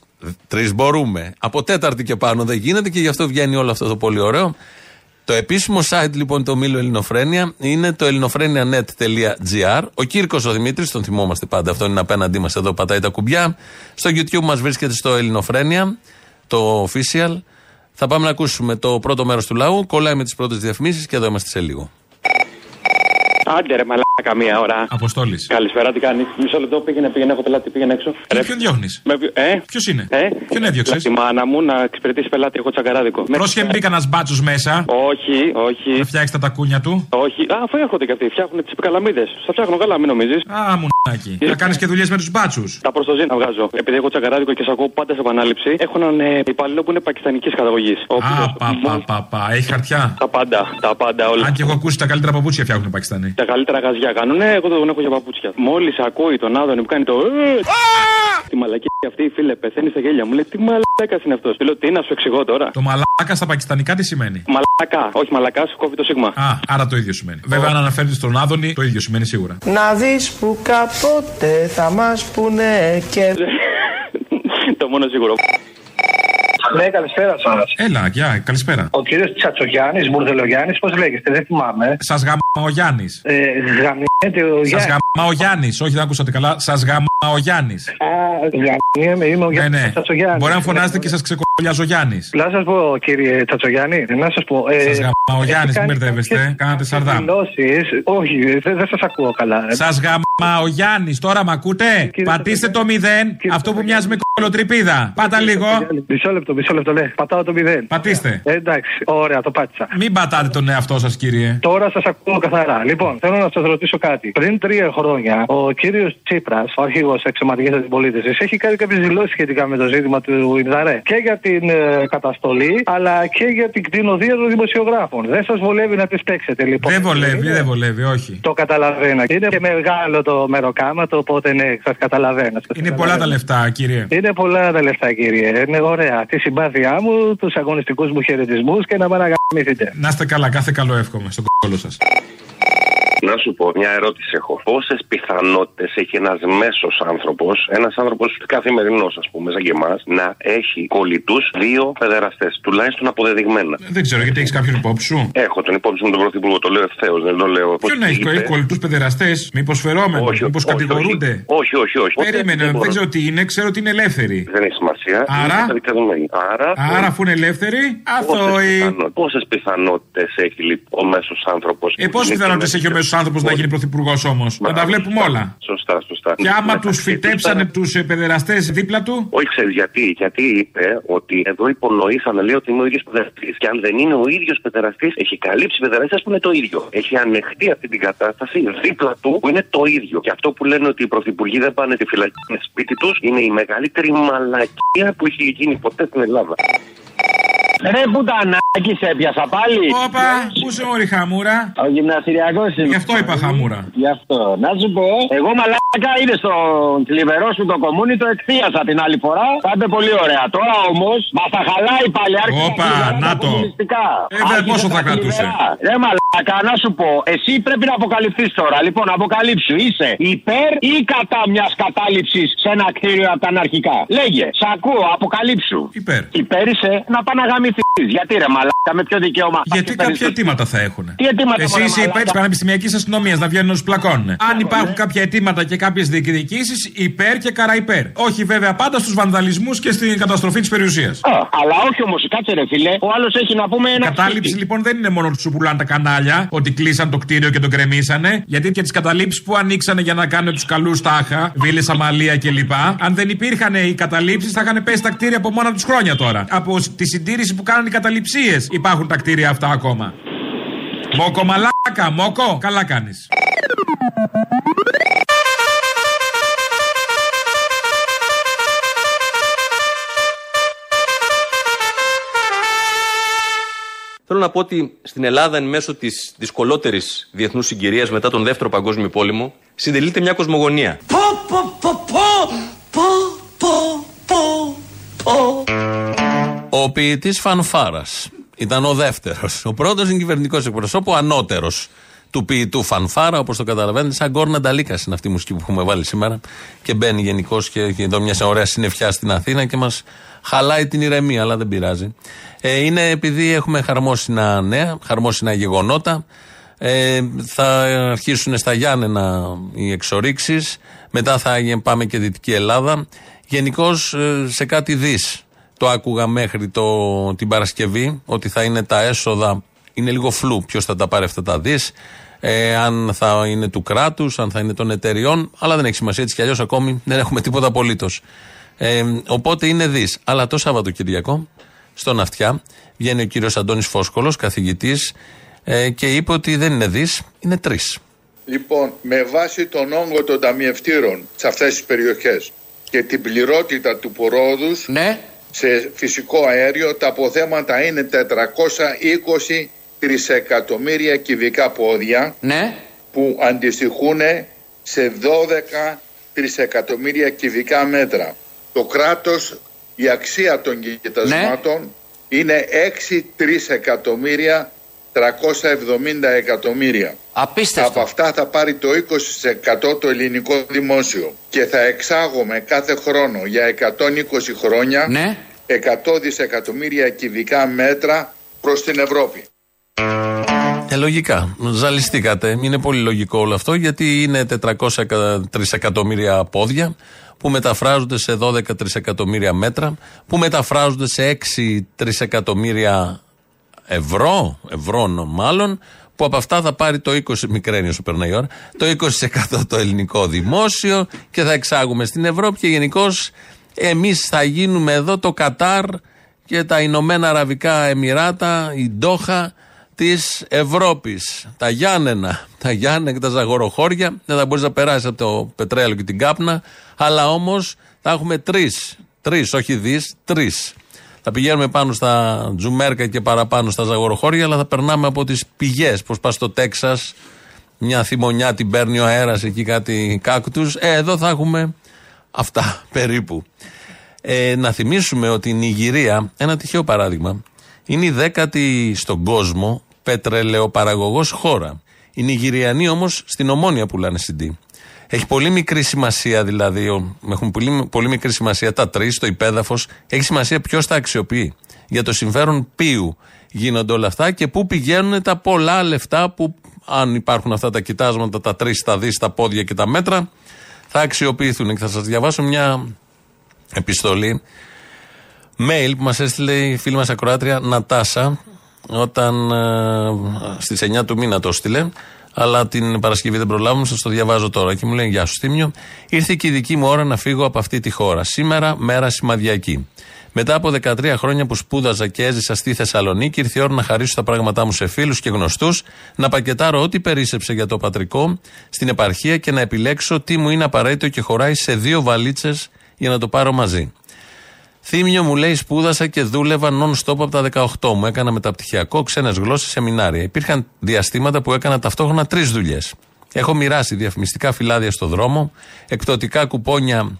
Τρεις μπορούμε. Από τέταρτη και πάνω δεν γίνεται και γι' αυτό βγαίνει όλο αυτό το πολύ ωραίο. Το επίσημο site λοιπόν το Μήλο Ελληνοφρένια είναι το ελληνοφρένια.net.gr. Ο Κύρκος ο Δημήτρης, τον θυμόμαστε πάντα, αυτό είναι απέναντί μας εδώ, πατάει τα κουμπιά. Στο YouTube μας βρίσκεται στο Ελληνοφρένια, το official. Θα πάμε να ακούσουμε το πρώτο μέρος του λαού. Κολλάει με τις πρώτες διαφημίσεις και εδώ είμαστε σε λίγο. Άντε ρε μαλάκα μία ώρα. Αποστόλης. Καλησπέρα, τι κάνεις; Μισό λεπτό πήγαινε, πήγαινε, έχω πελάτη, πήγαινε έξω. Και ποιον διώχνεις; Με, βι- ε, Ποιος είναι; ε, Ποιον έδιωξες; Τη μάνα μου να εξυπηρετήσει πελάτη, έχω τσαγκαράδικο. Πρόσχε μην μπει κανένα μπάτσος μέσα. Όχι, όχι. Να φτιάξεις τα τακούνια του. Όχι. Α, αφού έρχονται και αυτοί, φτιάχνουν τις καλαμίδες. Θα φτιάχνουν καλά, μην νομίζεις. Α, μουνάκι. Θα κάνεις και δουλειές με τους μπάτσους. Τα προστοζή να βγάζω. Επειδή έχω τσαγκαράδικο και σε ακούω πάντα σε επανάληψη, έχω έναν ε, υπαλλήλο που είναι πακιστανικής καταγωγής. Α, πα, πα, πα, πα. Έχει χαρτιά. Τα πάντα, τα πάντα όλα. Αν και έχω ακούσει τα καλύτερα παπούτσια φτιάχνουν οι Πακιστανοί. Τα καλύτερα γαζιά κάνουν, εγώ τον έχω για παπούτσια. Μόλις ακούει τον Άδωνη που κάνει το. «Ε, Τη μαλακή αυτή, φίλε, πεθαίνει στα γέλια μου. Λέει τι μαλάκα είναι αυτός. Λέω τι να σου εξηγώ τώρα. Το μαλάκα στα πακιστανικά τι σημαίνει; Μαλακά, όχι μαλακά, σου κόβει το σίγμα. Α, άρα το ίδιο σημαίνει. Βέβαια, αν αναφέρεται στον Άδωνη, το ίδιο σημαίνει σίγουρα. Να δεις που κάποτε θα μας πούνε και... το μόνο σίγουρο. Ναι, καλησπέρα σας. Έλα, γεια, καλησπέρα. Ο κύριος Τσατσογιάννης, Μπουρδελογιάννης, πώς λέγεστε, δεν θυμάμαι. Σας γαμά ο Γιάννης. Ε, γαμιέται ο Σας Γιάννης. γαμά ο Γιάννης. Όχι, δεν ακούσατε καλά. Σας γαμά ο Γιάννης. Α, γαμιέμαι, είμαι ο Ναι, Γιάννης ναι. Τσατσογιάννη. Μπορεί να φωνάζετε και σας ξεκολλιάζει ο Γιάννης. Να σας πω, κύριε Τσατσογιάννη, να σας πω. Ε, Σας γαμά ο Γιάννης, μην κάνει μπερδεύεστε. κάποιες Κάνατε σαρδάμ. δηλώσεις. Όχι, δεν, δεν σας ακούω καλά. Σας γαμά ο Γιάννης, τώρα μ' ακούτε; Πατήστε το μηδέν, αυτό που μοιάζει με κολοτρυπίδα. Πάτα λίγο. Μισό λεπτό, μισό λεπτό, ναι. Πατάω το μηδέν. Πατήστε. Ε, εντάξει, ωραία, το πάτησα. Μην πατάτε τον εαυτό σας, κύριε. Τώρα σας ακούω καθαρά. Λοιπόν, θέλω να σας ρωτήσω κάτι. Πριν τρία χρόνια, ο κύριος Τσίπρας, ο αρχηγός εξωματική αντιπολίτευσης, έχει κάνει κάποιες δηλώσεις σχετικά με το ζήτημα του Ινδαρέ. Και για την ε, καταστολή, αλλά και για την κτηνοδία των δημοσιογράφων. Δεν σας βολεύει να τις παίξετε, λοιπόν. Δεν βολεύει, δεν βολεύει, όχι. Το καταλαβαίνω. Είναι και μεγάλο το μεροκάματο, οπότε ναι, σας καταλαβαίνω. Σας Είναι πολλά τα καταλαβαίνω. λεφτά, κύριε. Είναι πολλά τα λεφτά, κύριε. Είναι ωραία. Τη συμπάθειά μου, τους αγωνιστικούς μου χαιρετισμούς και να με αναγαμίσετε. Να είστε καλά, κάθε καλό εύχομαι στον κόλλο σας. you. Να σου πω, μια ερώτηση έχω. Πόσες πιθανότητες έχει ένας μέσος άνθρωπος, ένας άνθρωπος καθημερινός, ας πούμε, σαν και εμάς, να έχει κολλητούς δύο παιδεραστέ, τουλάχιστον αποδεδειγμένα; Δεν ξέρω γιατί έχεις κάποιον υπόψη σου; Έχω τον υπόψη μου τον Πρωθυπουργό, το λέω ευθέως, δεν το λέω. Ποιον να έχει είπε. κολλητούς παιδεραστέ, μήπως φερόμενου, Όχι, μήπως όχι, κατηγορούνται; Όχι, όχι, όχι. Περίμενε, Δεν δεν μπορώ. ξέρω τι είναι, ξέρω ότι είναι ελεύθεροι. Δεν έχει σημασία. Άρα; Είναι καταδικασμένοι. Άρα, Άρα, αφού είναι ελεύθεροι, αθώοι. Πόσες πιθανότητες έχει λοιπόν ο μέσος άνθρωπος. Ε, πόσες πιθανότητες έχει ο μέσος άνθρωπος να γίνει πρωθυπουργός όμως. Να τα βλέπουμε όλα. Σωστά, σωστά. Και άμα του Μεταξύ τους φυτέψανε τους παιδεραστέ δίπλα του; Όχι, ξέρεις γιατί. Γιατί είπε ότι εδώ υπονοήσανε, λέει ότι είναι ο ίδιος παιδεραστή. Και αν δεν είναι ο ίδιος παιδεραστή, έχει καλύψει παιδεραστέ που είναι το ίδιο. Έχει ανεχτεί αυτή την κατάσταση δίπλα του που είναι το ίδιο. Και αυτό που λένε ότι οι πρωθυπουργοί δεν πάνε στη φυλακή με σπίτι τους είναι η μεγαλύτερη μαλακία που έχει γίνει ποτέ στην Ελλάδα. Ρε πουτανάκι σε έπιασα πάλι. Όπα, πού σε μωρή χαμούρα; Ο γυμναστηριακός είμαι. Γι' αυτό είπα χαμούρα. Γι' αυτό. Να σου πω, εγώ μαλάκα είδες στον θλιβερό σου το κομμούνι, το εκθίασα την άλλη φορά. Θα είπε πολύ ωραία. Τώρα όμως μα τα χαλάει πάλι άρχισε. Όπα, να το. Ε, βέβαια, πόσο θα κρατούσε; Ρε μαλάκα, να σου πω, εσύ πρέπει να αποκαλυφθείς τώρα. Λοιπόν, αποκαλύψου, είσαι υπέρ ή κατά μιας κατάληψης σε ένα κτίριο από τα αναρχικά. Λέγε, σ' ακούω, αποκαλύψου. Υπέρ. Υπέρ είσαι να πάνε να γαμηθείς. Γιατί ρε μαλάκα, με ποιο δικαίωμα. Γιατί κάποια αιτήματα θα έχουν. Τι αιτήματα, Εσύ μωρέ, είσαι υπέρ μαλάκα; τη πανεπιστημιακής αστυνομίας να βγαίνουν να του πλακώνουν. Αν υπάρχουν κάποια αιτήματα και κάποιες διεκδικήσεις, υπέρ και καρά υπέρ. Όχι βέβαια πάντα στους βανδαλισμούς και στην καταστροφή της περιουσίας. Α, αλλά όχι όμως, κάτσε ρε φίλε. Ο άλλος έχει να πούμε ένα. Κατάληψη λοιπόν δεν είναι μόνο ότι σου πουλάνε τα κανάλια, ότι κλείσαν το κτίριο και το κρεμίσανε. Γιατί και τις καταλήψεις που ανοίξανε για να κάνουν τους καλούς τάχα, βίλες Αμαλία κλπ. Αν δεν υπήρχαν οι καταλήψεις, θα είχαν πέσει τα κτίρια από μόνα τους χρόνια τώρα. Από τη συντήρηση που κάνουν οι καταληψίες υπάρχουν τα κτίρια αυτά ακόμα. Μόκο μαλάκα, μόκο, καλά κάνεις. Θέλω να πω ότι στην Ελλάδα, εν μέσω της δυσκολότερης διεθνούς συγκυρίας μετά τον Δεύτερο Παγκόσμιο Πόλεμο, συντελείται μια κοσμογονία. Πω, πω, πω, πω, πω, πω, πω, πω. Ο ποιητής Φανφάρας ήταν ο δεύτερος. Ο πρώτος είναι κυβερνητικός εκπροσώπου, ο ανώτερος του ποιητού Φανφάρα, όπως το καταλαβαίνετε. Σαν γκόρνα Νταλίκα είναι αυτή η μουσική που έχουμε βάλει σήμερα. Και μπαίνει γενικώς και έχει εδώ μια ωραία συννεφιά στην Αθήνα και μας χαλάει την ηρεμία, αλλά δεν πειράζει. Ε, είναι επειδή έχουμε χαρμόσυνα νέα, χαρμόσυνα γεγονότα. Ε, θα αρχίσουν στα Γιάννενα οι εξορίξεις. Μετά θα πάμε και Δυτική Ελλάδα. Γενικώς ε, σε κάτι δι. Το άκουγα μέχρι το, την Παρασκευή ότι θα είναι τα έσοδα. Είναι λίγο φλού ποιος θα τα πάρει αυτά τα δις. Ε, αν θα είναι του κράτους, αν θα είναι των εταιριών, αλλά δεν έχει σημασία έτσι κι αλλιώς ακόμη δεν έχουμε τίποτα απολύτως. Ε, οπότε είναι δις. Αλλά το Σαββατοκυριακό, στον Αυτιά, βγαίνει ο κύριος Αντώνης Φόσκολος, καθηγητής, ε, και είπε ότι δεν είναι δις, είναι τρεις. Λοιπόν, με βάση τον όγκο των ταμιευτήρων σε αυτές τις περιοχές και την πληρότητα του πορόδους σε φυσικό αέριο, τα αποθέματα είναι 420 τρισεκατομμύρια κυβικά πόδια που αντιστοιχούν σε 12 τρισεκατομμύρια κυβικά μέτρα. Το κράτος, η αξία των κοιτασμάτων είναι 6 τρισεκατομμύρια 370 εκατομμύρια. Απίστευτο. Από αυτά θα πάρει το 20% το ελληνικό δημόσιο και θα εξάγουμε κάθε χρόνο για 120 χρόνια Ναι. 100 δισεκατομμύρια κυβικά μέτρα προς την Ευρώπη. Ε, λογικά. Ζαλιστήκατε. Είναι πολύ λογικό όλο αυτό γιατί είναι 400 εκα- τρισεκατομμύρια πόδια που μεταφράζονται σε 12 τρισεκατομμύρια μέτρα, που μεταφράζονται σε 6 τρισεκατομμύρια ευρώ, ευρώ νο- μάλλον, που από αυτά θα πάρει το 20, μικραίνει όσο περνάει η ώρα, το 20% το ελληνικό δημόσιο και θα εξάγουμε στην Ευρώπη και γενικώ εμείς θα γίνουμε εδώ το Κατάρ και τα Ηνωμένα Αραβικά Εμμυράτα, η Ντόχα της Ευρώπης. Τα Γιάννενα, τα Γιάννενα και τα Ζαγοροχώρια. Δεν θα μπορείς να περάσεις από το πετρέλαιο και την κάπνα. Αλλά όμως θα έχουμε τρεις. Τρεις, όχι δις, τρεις. Θα πηγαίνουμε πάνω στα Τζουμέρκα και παραπάνω στα Ζαγοροχώρια, αλλά θα περνάμε από τις πηγές. Πώς πας στο Τέξας, μια θυμονιά την παίρνει ο αέρας εκεί κάτι κάκτους. Ε, εδώ θα έχουμε αυτά περίπου. Ε, να θυμίσουμε ότι η Νιγηρία, ένα τυχαίο παράδειγμα, είναι η δέκατη στον κόσμο πετρελαιοπαραγωγός χώρα. Οι Νιγηριανοί όμως στην ομόνια πουλάνε CD. Έχει πολύ μικρή σημασία δηλαδή, ο- έχουν πολύ, πολύ μικρή σημασία τα τρεις, το υπέδαφος. Έχει σημασία ποιος τα αξιοποιεί. Για το συμφέρον ποιου γίνονται όλα αυτά και πού πηγαίνουν τα πολλά λεφτά που, αν υπάρχουν αυτά τα κοιτάσματα, τα τρεις, τα δις, τα πόδια και τα μέτρα, θα αξιοποιηθούν. Και θα σας διαβάσω μια επιστολή mail που μας έστειλε η φίλη μας ακροάτρια Νατάσα όταν ε, στις 9 του μήνα το έστειλε αλλά την Παρασκευή δεν προλάβουμε, σας το διαβάζω τώρα και μου λέει Γεια σου Στήμιο, ήρθε και η δική μου ώρα να φύγω από αυτή τη χώρα. Σήμερα μέρα σημαδιακή. Μετά από 13 χρόνια που σπούδαζα και έζησα στη Θεσσαλονίκη, ήρθε η ώρα να χαρίσω τα πράγματά μου σε φίλους και γνωστούς, να πακετάρω ό,τι περίσεψε για το πατρικό στην επαρχία και να επιλέξω τι μου είναι απαραίτητο και χωράει σε δύο βαλίτσες για να το πάρω μαζί. Θύμιο μου λέει: Σπούδασα και δούλευα non-stop από τα 18 μου. Έκανα μεταπτυχιακό, ξένες γλώσσες, σεμινάρια. Υπήρχαν διαστήματα που έκανα ταυτόχρονα τρεις δουλειές. Έχω μοιράσει διαφημιστικά φυλάδια στο δρόμο, εκπτωτικά κουπόνια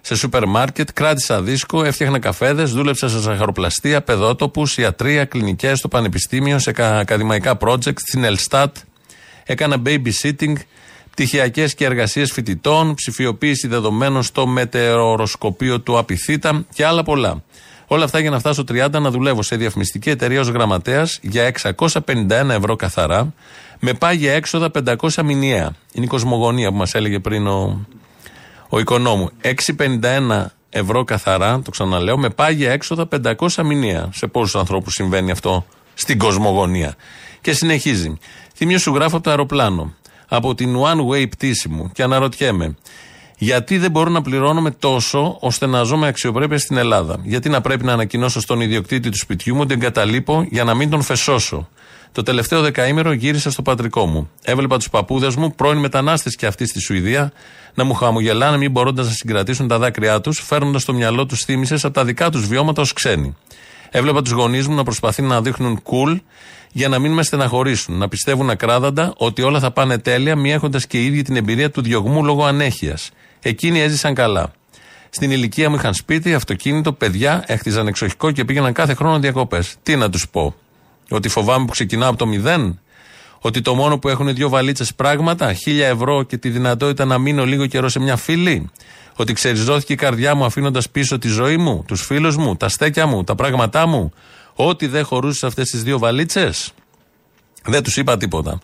σε σούπερ μάρκετ, κράτησα δίσκο, έφτιαχνα καφέδες, δούλεψα σε ζαχαροπλαστεία, παιδότοπους, ιατρία, κλινικές, στο πανεπιστήμιο, σε κα- ακαδημαϊκά project, στην Ελστάτ. Έκανα babysitting, πτυχιακές και εργασίες φοιτητών, ψηφιοποίηση δεδομένων στο μετεωροσκοπείο του Απιθύτα και άλλα πολλά. Όλα αυτά για να φτάσω 30 να δουλεύω σε διαφημιστική εταιρεία ως γραμματέας για 651 ευρώ καθαρά, με πάγια έξοδα 500 μηνιαία. Είναι η κοσμογονία που μας έλεγε πριν ο, ο οικονόμου. 651 ευρώ καθαρά, το ξαναλέω, με πάγια έξοδα 500 μηνιαία. Σε πόσους ανθρώπους συμβαίνει αυτό στην κοσμογονία. Και συνεχίζει. Θύμιο σου γράφω από το αεροπλάνο. Από την one way πτήση μου και αναρωτιέμαι. Γιατί δεν μπορώ να πληρώνομαι τόσο ώστε να ζω με αξιοπρέπεια στην Ελλάδα; Γιατί να πρέπει να ανακοινώσω στον ιδιοκτήτη του σπιτιού μου ότι εγκαταλείπω για να μην τον φεσώσω. Το τελευταίο δεκαήμερο γύρισα στο πατρικό μου. Έβλεπα τους παππούδες μου, πρώην μετανάστες και αυτοί στη Σουηδία, να μου χαμογελάνε μην μπορώντας να συγκρατήσουν τα δάκρυά τους, φέρνοντας στο μυαλό τους θύμησες από τα δικά τους βιώματα ως ξένοι. Έβλεπα τους γονείς μου να προσπαθεί να δείχνουν cool για να μην με στεναχωρήσουν, να πιστεύουν ακράδαντα ότι όλα θα πάνε τέλεια, μη έχοντας και οι ίδιοι την εμπειρία του διωγμού λόγω ανέχειας. Εκείνοι έζησαν καλά. Στην ηλικία μου είχαν σπίτι, αυτοκίνητο, παιδιά, έχτιζαν εξοχικό και πήγαιναν κάθε χρόνο διακοπές. Τι να τους πω, Ότι φοβάμαι που ξεκινάω από το μηδέν, Ότι το μόνο που έχουν δύο βαλίτσες πράγματα, χίλια ευρώ και τη δυνατότητα να μείνω λίγο καιρό σε μια φίλη; Ότι ξεριζώθηκε η καρδιά μου αφήνοντας πίσω τη ζωή μου, τους φίλους μου, τα στέκια μου, τα πράγματά μου; Ό,τι δεν χωρούσε σε αυτές τις δύο βαλίτσες. Δεν τους είπα τίποτα.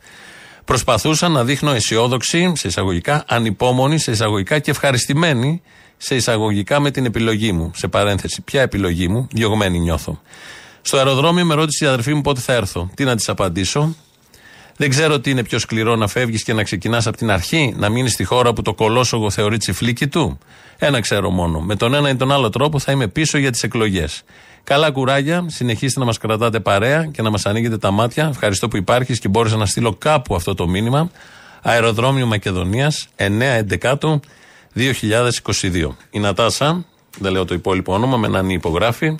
Προσπαθούσα να δείχνω αισιόδοξη, σε εισαγωγικά, ανυπόμονη, σε εισαγωγικά και ευχαριστημένη, σε εισαγωγικά με την επιλογή μου. Σε παρένθεση, ποια επιλογή μου, διωγμένη νιώθω. Στο αεροδρόμιο με ρώτησε η αδερφή μου πότε θα έρθω. Τι να της απαντήσω; Δεν ξέρω τι είναι πιο σκληρό να φεύγεις και να ξεκινάς από την αρχή, να μείνεις στη χώρα που το κολόσογο θεωρεί τσιφλίκι του. Ένα ξέρω μόνο. Με τον ένα ή τον άλλο τρόπο θα είμαι πίσω για τις εκλογές. Καλά κουράγια, συνεχίστε να μας κρατάτε παρέα και να μας ανοίγετε τα μάτια. Ευχαριστώ που υπάρχεις και μπόρεσα να στείλω κάπου αυτό το μήνυμα. Αεροδρόμιο Μακεδονίας, 9-11 2022. Η Νατάσα, δεν λέω το υπόλοιπο όνομα, με έναν υπογράφει.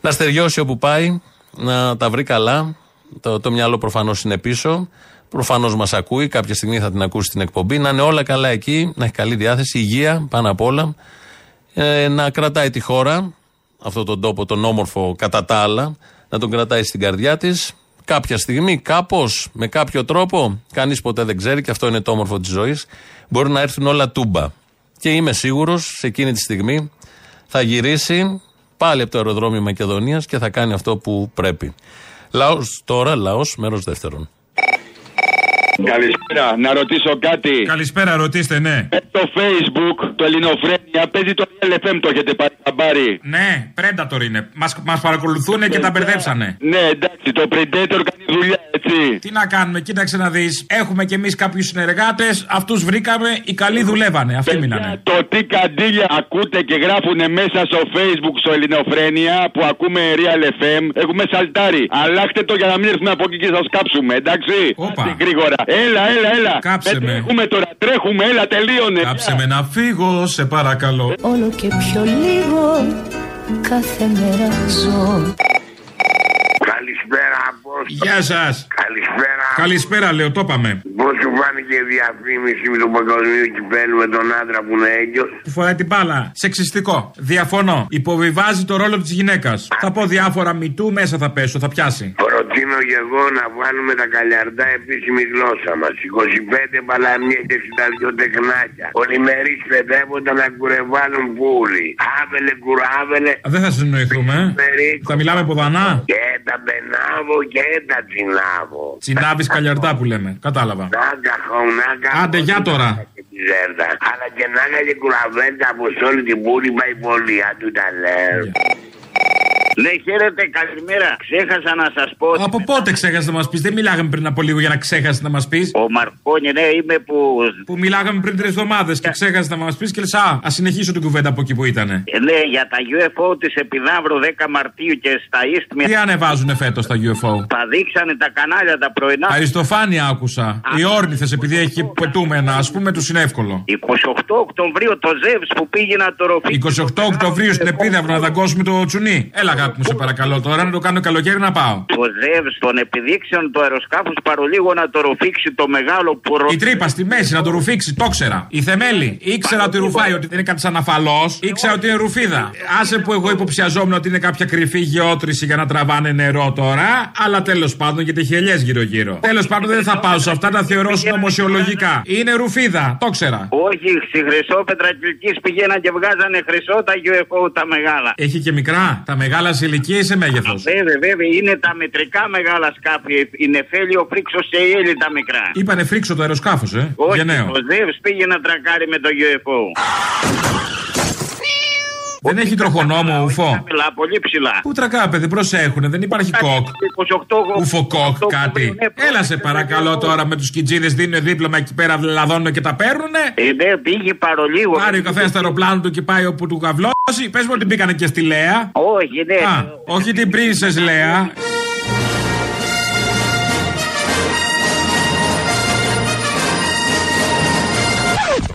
Να στεριώσει όπου πάει, να τα βρει καλά. Το, το μυαλό προφανώς είναι πίσω. Προφανώς μας ακούει. Κάποια στιγμή θα την ακούσει την εκπομπή. Να είναι όλα καλά εκεί, να έχει καλή διάθεση, υγεία πάνω απ' όλα. Ε, να κρατάει τη χώρα, αυτόν τον τόπο, τον όμορφο κατά τα άλλα, να τον κρατάει στην καρδιά της. Κάποια στιγμή, κάπως, με κάποιο τρόπο, κανείς ποτέ δεν ξέρει και αυτό είναι το όμορφο της ζωής, μπορεί να έρθουν όλα τούμπα. Και είμαι σίγουρος σε εκείνη τη στιγμή θα γυρίσει πάλι από το αεροδρόμιο Μακεδονίας και θα κάνει αυτό που πρέπει. Λαός τώρα, λαός, μέρος δεύτερον. Καλησπέρα, να ρωτήσω κάτι. Καλησπέρα, ρωτήστε, ναι. Ε, το Facebook, το Ελληνοφρένια, παίζει το LFM, το έχετε πάρει χαμπάρι. Ναι, Predator είναι. Μας, μας παρακολουθούν και τα μπερδέψανε. Ναι, εντάξει, το Predator κάνει δουλειά, έτσι. Τι να κάνουμε, κοίταξε να δεις. Έχουμε κι εμείς κάποιους συνεργάτες, αυτούς βρήκαμε, οι καλοί δουλεύανε. Αυτοί μείνανε. Το τι καντήλια ακούτε και γράφουνε μέσα στο Facebook, στο Ελληνοφρένια, που ακούμε Real FM, έχουμε σαλτάρει. Αλλάχτε το για να μην έρθουμε από εκεί και σας κάψουμε, εντάξει. Όπα. Γρήγορα. Έλα, έλα, έλα. Κάψε Δεν με. Τρέχουμε τώρα, τρέχουμε, έλα, τελείωνε. Κάψε με να φύγω, σε παρακαλώ. Όλο και πιο λίγο κάθε μέρα ζω Καλησπέρα, Απόστολο. Γεια σας. Καλησπέρα. Καλησπέρα, λέω, το είπαμε. Πώς σου φάνηκε η διαφήμιση με τον παγκοσμίου κυπέλου με τον άντρα που είναι έγκυος; Που φοράει την μπάλα. Σεξιστικό. Διαφωνώ. Υποβιβάζει το ρόλο της γυναίκας. Θα πω διάφορα μητού, μέσα θα πέσω, θα πιάσει. Προτείνω και εγώ να βάλουμε τα καλιαρτά επίσημης γλώσσας μας. 25 παλαμιές και 62 τεκνάκια. Ολημερεί παιδεύοντα να κουρεβάλουν πουλι. Άβελε κουράβελε. Α, Δεν θα συνοηθούμε. ε. Θα μιλάμε ποδανά. Και τα μπενάβο και τα τσινάβο. Τσινάβεις καλιαρτά που λέμε. Κατάλαβα. Νάγκα χωνάκα. Άντε, για τώρα. Ζέρτα. Αλλά και να έκανε κουραβέντα από σε όλη την πόλη πάει πολύ. Αντού τα λέω. Ναι, χαίρετε, καλημέρα. Ξέχασα να σας πω. Από πότε ξέχασες να μας πεις, Δεν μιλάγαμε πριν από λίγο για να ξέχασες να μας πεις. Ο Μαρκόνι, ναι, είμαι που. Που μιλάγαμε πριν τρεις εβδομάδες και ξέχασες να μας πεις και λες, Α, ας συνεχίσω την κουβέντα από εκεί που ήταν. Ε, Ναι, για τα UFO της Επιδαύρου 10 Μαρτίου και στα Ίστμια. Τι ανεβάζουνε φέτος τα UFO. Τα δείξανε τα κανάλια τα πρωινά. Αριστοφάνεια άκουσα. Οι όρνηθες, επειδή έχει πετούμενα, ας πούμε, τους είναι εύκολο. 28 Οκτωβρίου το Ζεύς που πήγε να το ροφήσει. 28 Οκτωβρίου στην Επίδαυρο να δαγκώσουμε το τσουνί. Έλα, αγάπη μου, σε παρακαλώ τώρα να το κάνω καλοκαίρι να πάω. Ο Ζεύς των επιδείξεων του αεροσκάφους παρολίγο να το ροφήξει το μεγάλο που ρο... Η τρύπα στη μέση να το ρουφήξει, το ξέρα. Η θεμέλη. Ήξερα ότι ρουφάει, ότι δεν είναι κάτι σαν αφαλός. Ήξερα ότι είναι ρουφίδα. Άσε που εγώ υποψιαζόμουν ότι είναι κάποια κρυφή γεώτρηση για να τραβάνε νερό τώρα. Αλλά τέλος πάντων γιατί έχει ελιέ γύρω-γύρω. Τέλος πάντων δεν θα πάω σε αυτά να θεωρώ συνωμοσιολογικά. Είναι ρουφίδα, το ξέρα. Όχι, στη Χρυσόπετρα Κυλκής πηγαίναν και βγάζανε χρυσό τα UFO τα μεγάλα. Έχει και μικρά. Τα μεγάλα σε ηλικία ή σε μέγεθος. Βέβαια, βέβαια, είναι τα μετρικά μεγάλα σκάφη. Η Νεφέλιο Φρίξος και η Έλλη τα μικρά. Είπανε φρίξο το αεροσκάφος, ε. Όχι, Γενναίο. ο Ζεύς πήγε να τρακάρει με το UFO. Δεν έχει τροχονόμο ουφό. Ψηλά, πολύ ψηλά. Πού τρακά, παιδί, προσέχουνε, δεν υπάρχει κοκ. 28 Ουφοκοκ, κάτι. Έλα σε παρακαλώ τώρα με τους κιτζίδες, δίνουν δίπλωμα εκεί πέρα, λαδώνουν και τα παίρνουνε. Ε, ναι, πήγε παρολίγο. Πάρει ο καθένα το αεροπλάνο του και πάει όπου του καβλώσει. Πες μου ότι μπήκανε και στη Λέα. Όχι, ναι. Α, όχι την Princess Λέα.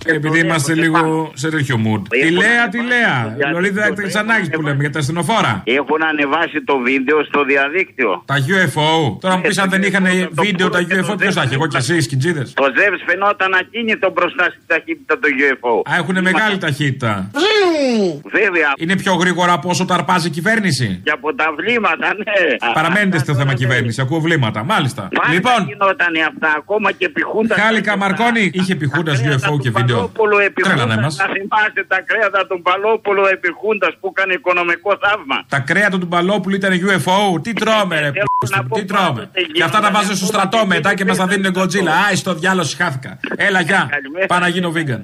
Επειδή είμαστε λίγο σε τέτοιο mood. Τη Λέα, της Λέα. Λωρίδα Τρεξανάκη που λέμε για τα ασθενοφόρα. Έχουν ανεβάσει το βίντεο στο διαδίκτυο. Τα UFO. Τώρα μου πεις αν δεν είχαν βίντεο τα UFO, ποιος θα έχει, εγώ και εσύ, σκιτζίδε. Το Ζεύς φαινόταν ακίνητο μπροστά στη ταχύτητα του UFO. Α, έχουν μεγάλη ταχύτητα. Βέβαια. Είναι πιο γρήγορα από όσο τα αρπάζει η κυβέρνηση. Και από τα βλήματα, ναι. Παραμένετε στο θέμα κυβέρνηση, ακούω βλήματα. Μάλιστα. Πάντα Λοιπόν, γινόταν αυτά, ακόμα και επιχούντα. Χάλικα Μαρκόνη είχε πιχούντα UFO και βίντεο. Παλόπουλο επιχούντα. Τρέλανε Να μας. θυμάστε τα κρέατα του Παλόπουλου επιχούντα που έκανε οικονομικό θαύμα. Τα κρέατα του Μπαλόπουλου ήταν UFO. Τι τρώμε, ρε πούστη μου, τι τρώμε. Και αυτά τα βάζω στο στρατό μετά και μας τα δίνουν γκοτζίλα. Άι, στο διάλογο χάθηκα. Έλα, γεια. Πάω να γίνω vegan.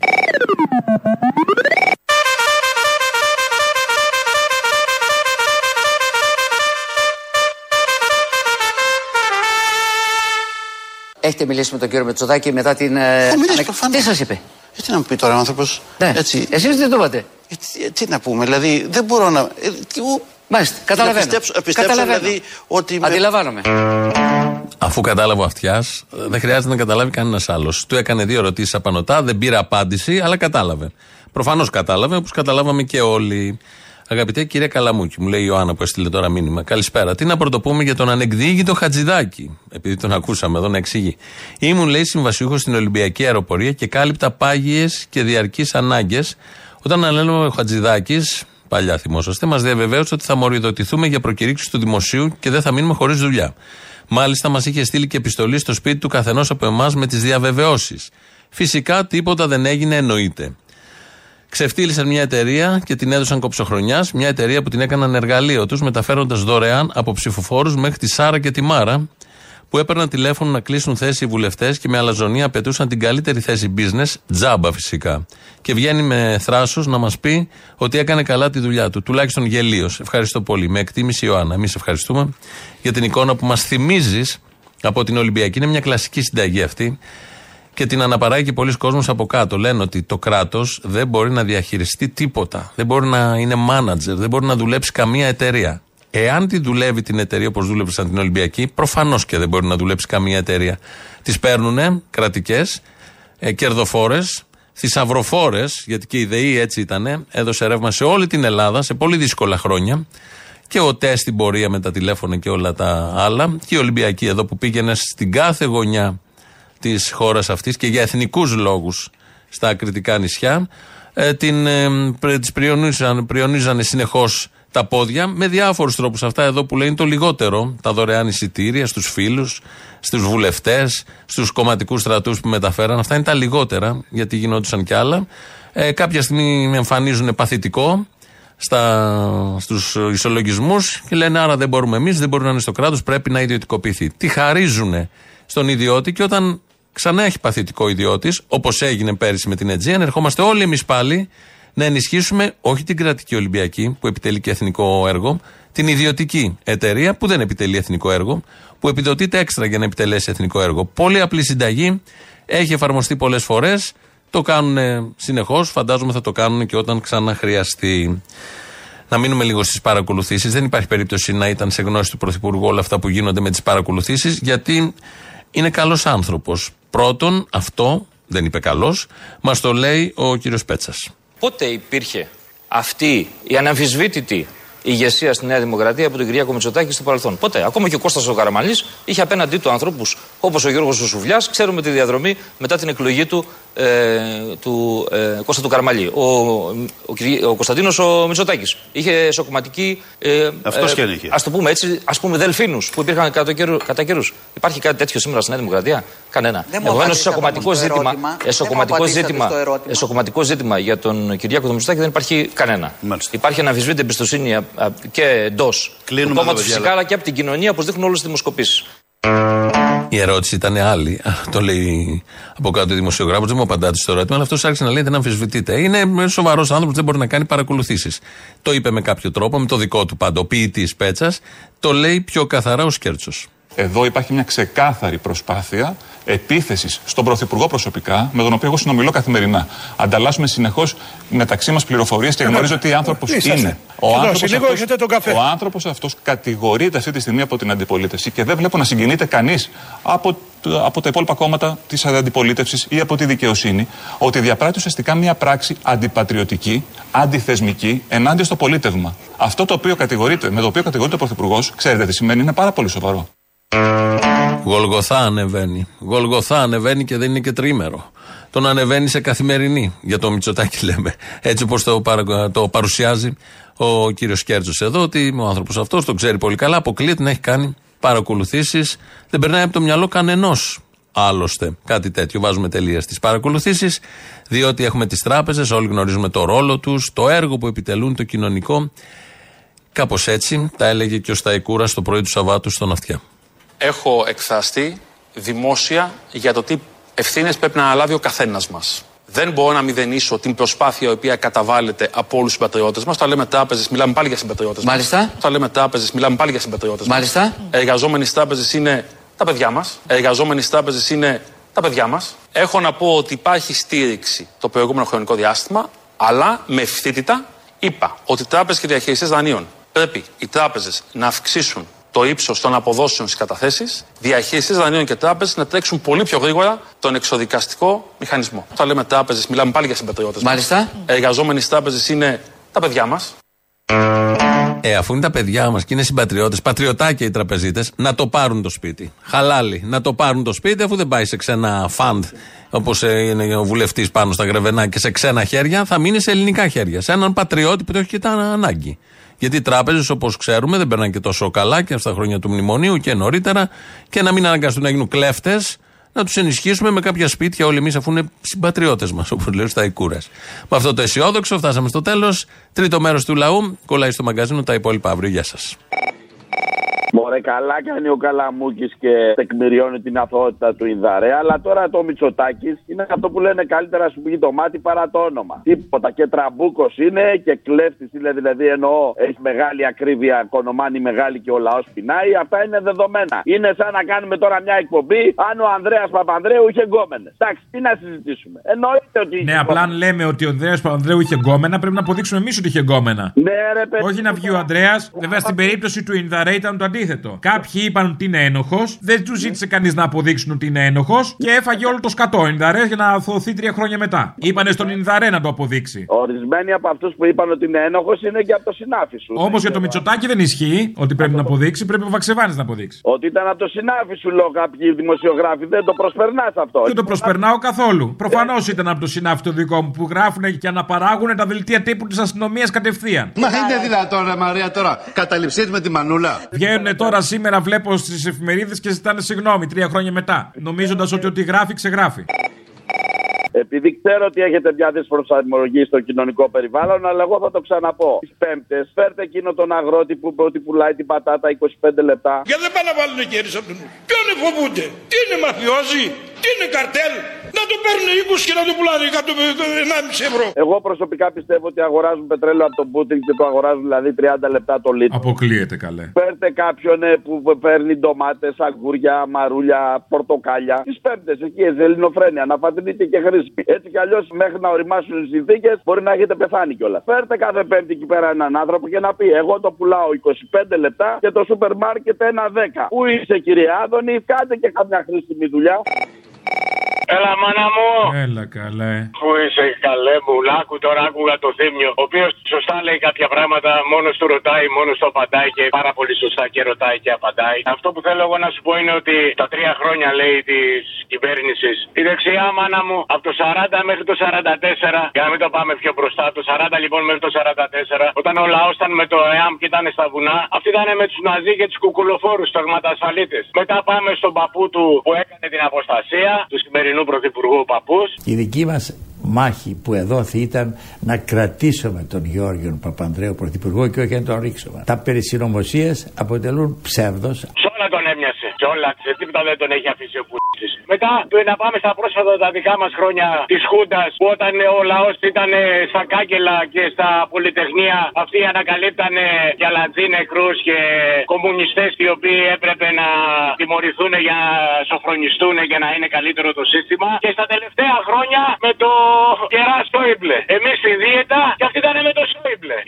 Έχετε μιλήσει με τον κύριο Μετσοδάκη μετά την. ε, Έχω μιλήσει ανακ- προφανώς. Τι σας είπε; Ε, τι να μου πει τώρα ο άνθρωπος. Ναι. Έτσι. Εσείς τι το είπατε. Ε, τι, τι να πούμε, δηλαδή δεν μπορώ να. Ε, τι, ου- Μάλιστα, καταλαβαίνω. Να πιστέψω, να πιστέψω Καταλαβαίνω. δηλαδή ότι. με- Αντιλαμβάνομαι. Αφού κατάλαβε ο αυτιά, δεν χρειάζεται να καταλάβει κανένας άλλος. Του έκανε δύο ερωτήσεις απανοτά, δεν πήρε απάντηση, αλλά κατάλαβε. Προφανώς κατάλαβε, όπως καταλάβαμε και όλοι. Αγαπητέ κύριε Καλαμούκη, μου λέει η Ιωάννα που έστειλε τώρα μήνυμα. Καλησπέρα. Τι να πρωτοπούμε για τον ανεκδίγητο Χατζηδάκη, επειδή τον ακούσαμε εδώ να εξηγεί. Ήμουν, λέει, συμβασιούχος στην Ολυμπιακή Αεροπορία και κάλυπτα πάγιες και διαρκείς ανάγκες. Όταν ανέλαβε ο Χατζηδάκης, παλιά θυμόσαστε, μας διαβεβαίωσε ότι θα μοριδοτηθούμε για προκηρύξεις του δημοσίου και δεν θα μείνουμε χωρίς δουλειά. Μάλιστα, μας είχε στείλει και επιστολή στο σπίτι του καθενός από εμάς με τις διαβεβαιώσεις. Φυσικά τίποτα δεν έγινε, εννοείται. Ξεφτύλισαν μια εταιρεία και την έδωσαν κοψοχρονιά. Μια εταιρεία που την έκαναν εργαλείο τους, μεταφέροντας δωρεάν από ψηφοφόρους μέχρι τη Σάρα και τη Μάρα, που έπαιρναν τηλέφωνο να κλείσουν θέση οι βουλευτές και με αλαζονία απαιτούσαν την καλύτερη θέση business, τζάμπα φυσικά. Και βγαίνει με θράσος να μας πει ότι έκανε καλά τη δουλειά του, τουλάχιστον γελίω. Ευχαριστώ πολύ. Με εκτίμηση Ιωάννα. Εμείς ευχαριστούμε για την εικόνα που μας θυμίζεις από την Ολυμπιακή. Είναι μια κλασική συνταγή αυτή και την αναπαράγει και πολλοί κόσμος από κάτω. Λένε ότι το κράτος δεν μπορεί να διαχειριστεί τίποτα. Δεν μπορεί να είναι manager, δεν μπορεί να δουλέψει καμία εταιρεία. Εάν τη δουλεύει την εταιρεία όπως δούλεψαν την Ολυμπιακή, προφανώς και δεν μπορεί να δουλέψει καμία εταιρεία. Τις παίρνουν κρατικές, ε, κερδοφόρες, θησαυροφόρες, γιατί και η ΔΕΗ έτσι ήταν, έδωσε ρεύμα σε όλη την Ελλάδα σε πολύ δύσκολα χρόνια. Και ο ΤΕ στην πορεία με τα τηλέφωνα και όλα τα άλλα. Και η Ολυμπιακή εδώ που πήγαινε στην κάθε γωνιά της χώρας αυτής και για εθνικούς λόγους στα κριτικά νησιά. Ε, την, ε, πρε- τις πριονίζαν, πριονίζανε συνεχώς τα πόδια με διάφορους τρόπους. Αυτά εδώ που λέει είναι το λιγότερο. Τα δωρεάν εισιτήρια στους φίλους, στους βουλευτές, στους κομματικούς στρατούς που μεταφέραν. Αυτά είναι τα λιγότερα, γιατί γινόντουσαν κι άλλα. Ε, κάποια στιγμή εμφανίζουν παθητικό στα, στους ισολογισμούς και λένε άρα δεν μπορούμε εμείς, δεν μπορεί να είναι στο κράτος, πρέπει να ιδιωτικοποιηθεί. Τι χαρίζουν στον ιδιώτη και όταν ξανά έχει παθητικό ιδιώτης, όπως έγινε πέρυσι με την Αιτζίαν, ερχόμαστε όλοι εμείς πάλι να ενισχύσουμε όχι την κρατική Ολυμπιακή που επιτελεί και εθνικό έργο, την ιδιωτική εταιρεία που δεν επιτελεί εθνικό έργο, που επιδοτείται έξτρα για να επιτελέσει εθνικό έργο. Πολύ απλή συνταγή, έχει εφαρμοστεί πολλές φορές, το κάνουν συνεχώς, φαντάζομαι θα το κάνουν και όταν ξαναχρειαστεί. Να μείνουμε λίγο στις παρακολουθήσεις. Δεν υπάρχει περίπτωση να ήταν σε γνώση του Πρωθυπουργού όλα αυτά που γίνονται με τις παρακολουθήσεις, γιατί είναι καλός άνθρωπος. Πρώτον, αυτό δεν είπε καλός, μας το λέει ο κύριος Πέτσας. Πότε υπήρχε αυτή η αναμφισβήτητη ηγεσία στη Νέα Δημοκρατία από τον Κυριάκο Μητσοτάκη στο παρελθόν; Ποτέ. Ακόμα και ο Κώστας ο Καραμαλής είχε απέναντί του ανθρώπους όπως ο Γιώργος Σουσουβλιάς. Ξέρουμε τη διαδρομή μετά την εκλογή του, ε, του ε, Κώστα του Καραμαλή. Ο, ο, Κυρι- ο Κωνσταντίνος ο Μητσοτάκης είχε εσωκομματική. Ε, Αυτός και αν είχε. Α το πούμε έτσι, ας πούμε δελφίνους που υπήρχαν κατά, καιρού, κατά καιρούς. Υπάρχει κάτι τέτοιο σήμερα στη Νέα Δημοκρατία; Κανένα. Δεν μου Επομένως, απαντήσατε εσωκομματικό όμως στο ζήτημα, ερώτημα. Δεν μου εσωκομματικό απαντήσατε ζήτημα, στο ερώτημα. εσωκομματικό ζήτημα για τον Κυριάκο του Μητσοτάκη δεν υπάρχει κανένα. Υπάρχει αναμφισβήτητη εμπιστοσύνη α, α, και εντός του Κλείνουμε κόμματο εδώ, φυσικά, διάλογο. αλλά και από την κοινωνία, όπως δείχνουν όλες τις δημοσκοπήσεις. Η ερώτηση ήταν άλλη. Το λέει από κάτω ο δημοσιογράφος. Δεν μου απαντάτε στο ερώτημα, αλλά αυτός άρχισε να λέει δεν αμφισβητείται. Είναι σοβαρός άνθρωπος, δεν μπορεί να κάνει παρακολουθήσεις. Το είπε με κάποιο τρόπο, με το δικό του πάντα. Ο ποιητής Πέτσας το λέει πιο καθαρά ο Σκέρτσος. Εδώ υπάρχει μια ξεκάθαρη προσπάθεια επίθεσης στον Πρωθυπουργό προσωπικά, με τον οποίο εγώ συνομιλώ καθημερινά. Ανταλλάσσουμε συνεχώς μεταξύ μας πληροφορίες και Ε, γνωρίζω ναι. τι άνθρωπος Είσαστε. είναι. Εδώ, σε λίγο έχετε τον καφέ. ο άνθρωπος αυτός κατηγορείται αυτή τη στιγμή από την αντιπολίτευση και δεν βλέπω να συγκινείται κανείς από, το- από τα υπόλοιπα κόμματα της αντιπολίτευσης ή από τη δικαιοσύνη ότι διαπράττει ουσιαστικά μια πράξη αντιπατριωτική, αντιθεσμική ενάντια στο πολίτευμα. Αυτό το οποίο κατηγορείται, με το οποίο κατηγορείται ο Πρωθυπουργός, ξέρετε τι σημαίνει, είναι πάρα πολύ σοβαρό. Γολγοθά ανεβαίνει. Γολγοθά ανεβαίνει και δεν είναι και τρίμερο. Τον ανεβαίνει σε καθημερινή. Για το Μητσοτάκι λέμε. Έτσι όπως το, παρα- το παρουσιάζει ο κύριος Κέρτζος εδώ, ότι ο άνθρωπος αυτός το ξέρει πολύ καλά. Αποκλείεται να έχει κάνει παρακολουθήσεις. Δεν περνάει από το μυαλό κανενός. Άλλωστε, κάτι τέτοιο. Βάζουμε τελεία στις παρακολουθήσεις, διότι έχουμε τις τράπεζες, όλοι γνωρίζουμε το ρόλο τους, το έργο που επιτελούν, το κοινωνικό. Κάπως έτσι τα έλεγε και ο Σταϊκούρας το πρωί του Σαββάτου στον Αυτιά. Έχω εκφραστεί δημόσια για το τι ευθύνες πρέπει να αναλάβει ο καθένας μας. Δεν μπορώ να μηδενίσω την προσπάθεια η οποία καταβάλλεται από όλους τους συμπατριώτες μας. Όταν λέμε τράπεζες, μιλάμε πάλι για συμπατριώτες μας. Μάλιστα. Όταν λέμε τράπεζες, μιλάμε πάλι για συμπατριώτες μας. Μάλιστα. Εργαζόμενοι στις τράπεζες είναι τα παιδιά μας. Εργαζόμενοι στις τράπεζες είναι τα παιδιά μας. Έχω να πω ότι υπάρχει στήριξη το προηγούμενο χρονικό διάστημα, αλλά με ευθύτητα είπα ότι οι τράπεζες και οι διαχειριστές δανείων πρέπει οι τράπεζες να αυξήσουν το ύψος των αποδόσεων στις καταθέσεις, διαχειριστέ δανείων και τράπεζες να τρέξουν πολύ πιο γρήγορα τον εξοδικαστικό μηχανισμό. Όταν λέμε τράπεζες, μιλάμε πάλι για συμπατριώτες. Μάλιστα. Εργαζόμενοι στις τράπεζες είναι τα παιδιά μας. Ε, αφού είναι τα παιδιά μας και είναι συμπατριώτες, πατριωτάκια οι τραπεζίτες, να το πάρουν το σπίτι. Χαλάλι, να το πάρουν το σπίτι, αφού δεν πάει σε ξένα φαντ, όπως είναι ο βουλευτής πάνω στα Γρεβενά και σε ξένα χέρια, θα μείνει σε ελληνικά χέρια. Σε έναν πατριώτη που το έχει και τα ανάγκη. Γιατί οι τράπεζες, όπως ξέρουμε, δεν περνάνε και τόσο καλά και στα χρόνια του μνημονίου και νωρίτερα, και να μην αναγκαστούν να γίνουν κλέφτες, να τους ενισχύσουμε με κάποια σπίτια όλοι εμείς, αφού είναι συμπατριώτες μας, όπως λέω στα Ικούρες. Με αυτό το αισιόδοξο φτάσαμε στο τέλος. Τρίτο μέρος του λαού. Κολλάει στο μαγκαζίνο τα υπόλοιπα αύριο. Γεια σας. Μωρέ, καλά κάνει ο Καλαμούκης και τεκμηριώνει την αθωότητα του Ινδαρέ. Αλλά τώρα το Μητσοτάκης είναι αυτό που λένε καλύτερα να σου βγει το μάτι παρά το όνομα. Τίποτα. Και τραμπούκος είναι και κλέφτης είναι, δηλαδή εννοώ έχει μεγάλη ακρίβεια, κονομάνει μεγάλη και ο λαός πεινάει. Αυτά είναι δεδομένα. Είναι σαν να κάνουμε τώρα μια εκπομπή αν ο Ανδρέας Παπανδρέου είχε γκόμενες. Εντάξει, τι να συζητήσουμε. Εννοείται ότι. Ναι, απλά αν λέμε ότι ο Ανδρέας Παπανδρέου είχε γκόμενα, πρέπει να αποδείξουμε εμείς ότι είχε γκόμενα. Ναι, ρε, παιδί. Όχι να βγει ο Ανδρέας. Βέβαια στην περίπτωση του Ινδαρέ ήταν το αντίθετο. Κάποιοι είπαν ότι είναι ένοχος, δεν τους ζήτησε κανείς να αποδείξουν ότι είναι ένοχος και έφαγε όλο το σκατό Ινδαρές για να αθωωθεί τρία χρόνια μετά. Είπανε στον Ινδαρέ να το αποδείξει. Ορισμένοι από αυτούς που είπαν ότι είναι ένοχος είναι και από το συνάφι σου. Όμως για το Μητσοτάκι δεν ισχύει ότι πρέπει να αποδείξει, πρέπει ο Βαξεβάνης να αποδείξει. Ότι ήταν από το συνάφι σου, λέω κάποιοι δημοσιογράφοι. Δεν το προσπερνάς αυτό. Δεν το προσπερνάω καθόλου. Προφανώς ήταν από το συνάφι το δικό μου που γράφουν και αναπαράγουν τα δελτία τύπου της αστυνομίας κατευθείαν. Μα είναι δυνατόν, ρε Μαρία, τώρα καταληψεί με τη μανούλα. Βγαίνουν τώρα σήμερα, βλέπω στις εφημερίδες και ζητάνε συγγνώμη τρία χρόνια μετά. Νομίζοντας ότι ό,τι γράφει, ξεγράφει. Επειδή ξέρω ότι έχετε μια προσαρμογή στο κοινωνικό περιβάλλον, αλλά εγώ θα το ξαναπώ. Τις Πέμπτες, φέρτε εκείνο τον αγρότη που ότι πουλάει την πατάτα 25 λεπτά. Και δεν πάνε να βάλουν κέρδη από τον νου. Ποιον φοβούνται, τι είναι μαφιόζοι, τι είναι καρτέλ; Να το παίρνουν 20 και να το πουλάνε 1,5 ευρώ. Εγώ προσωπικά πιστεύω ότι αγοράζουν πετρέλαιο από τον Πούτιν και το αγοράζουν δηλαδή 30 λεπτά το λίτρο. Αποκλείεται καλέ. Φέρτε κάποιον ε, που παίρνει ντομάτες, αγγούρια, μαρούλια, πορτοκάλια. Τις πέμπτες εκεί, σε ελληνοφρένια, να φατρείτε και χρήσιμη. Έτσι κι αλλιώς μέχρι να οριμάσουν οι συνθήκες μπορεί να έχετε πεθάνει κιόλας. Φέρτε κάθε πέμπτη εκεί πέρα έναν άνθρωπο και να πει: Εγώ το πουλάω 25 λεπτά και το σούπερ μάρκετ ένα 10. Πού είσαι κύριε Άδωνη, κάντε και καμιά χρήσιμη δουλειά. Έλα, μάνα μου. Έλα, καλέ. Πού είσαι, καλέ μου. Λάκου τώρα άκουγα το θύμιο. Ο οποίος σωστά λέει κάποια πράγματα, μόνος του ρωτάει, μόνος του απαντάει και πάρα πολύ σωστά και ρωτάει και απαντάει. Αυτό που θέλω εγώ να σου πω είναι ότι τα τρία χρόνια λέει της κυβέρνησης, η δεξιά μάνα μου από το 40 μέχρι το 44, για να μην το πάμε πιο μπροστά, το 40 λοιπόν μέχρι το 44, όταν ο λαός ήταν με το ΕΑΜ και ήταν στα βουνά, αυτοί ήταν με τους Ναζί και τους κουκουλοφόρους, του αγματασφαλίτε. Μετά πάμε στον παππού του που έκανε την αποστασία, τους σημερινούς πρωθυπουργού παππούς. Η δική μας μάχη που εδόθη ήταν να κρατήσουμε τον Γιώργιο Παπανδρέου πρωθυπουργό και όχι να τον ρίξουμε. Τα περί αποτελούν ψεύδος. Σ' όλα τον έμοιασε. Σε όλα. Σε τίποτα δεν τον έχει αφήσει ο Πούτης. Μετά να πάμε στα πρόσφατα τα δικά μας χρόνια της Χούντας που όταν ο λαός ήταν στα κάγκελα και στα πολυτεχνία αυτοί ανακαλύπτανε γιαλατζή νεκρούς και κομμουνιστές οι οποίοι έπρεπε να τιμωρηθούν για να σοφρονιστούν και να είναι καλύτερο το σύστημα. Και στα τελευταία χρόνια με το κερά Σόιμπλε. Εμείς στη δίαιτα και αυτοί ήταν με το Σόιμπλε.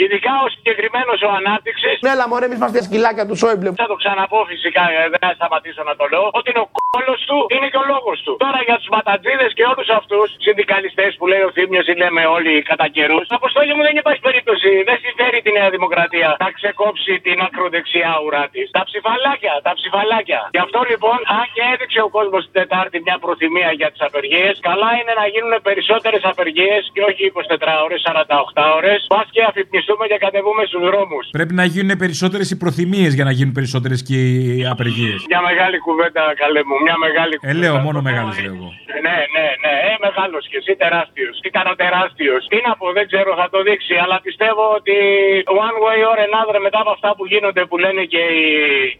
Ειδικά ο συγκεκριμένος ο ανάπτυξη. Ναι, αλλά μωρέ, εμείς είμαστε σκυλάκια του Σόιμπλε. Θα το ξαναπώ φυσικά, ε, δεν θα σταματήσω να το λέω. Ότι είναι ο κόλος του είναι και ο λόγος του. Τώρα για τους ματατζίδες και όλους αυτούς συνδικαλιστές που λέει ο Θήμιος ή λέμε όλοι κατά καιρούς. Αποστόλη μου δεν υπάρχει περίπτωση. Δεν συμφέρει τη Νέα Δημοκρατία να ξεκόψει την ακροδεξιά ουρά της. Τα ψηφαλάκια, τα ψηφαλάκια. Γι' αυτό λοιπόν, αν και έδειξε ο κόσμος την Τετάρτη μια προθυμία για τις απεργίες, καλά είναι να γίνουν περισσότερες απεργίες και όχι 24 ώρες, 48 ώρες. Πας και αφυπνιστούμε και κατεβούμε στους δρόμους. Πρέπει να γίνουν περισσότερες οι προθυμίες για να γίνουν περισσότερες και οι απεργίες. Μια μεγάλη κουβέντα, καλέ μου, μια μεγάλη κουβέντα. Ε, λέω, μόνο μεγάλες λέω εγώ. Ναι, ναι, ναι, ε, μεγάλος και εσύ τεράστιος. Ήταν ο τεράστιος. Τι να πω, δεν ξέρω, θα το δείξει. Αλλά πιστεύω ότι one way or another μετά από αυτά που γίνονται που λένε και οι,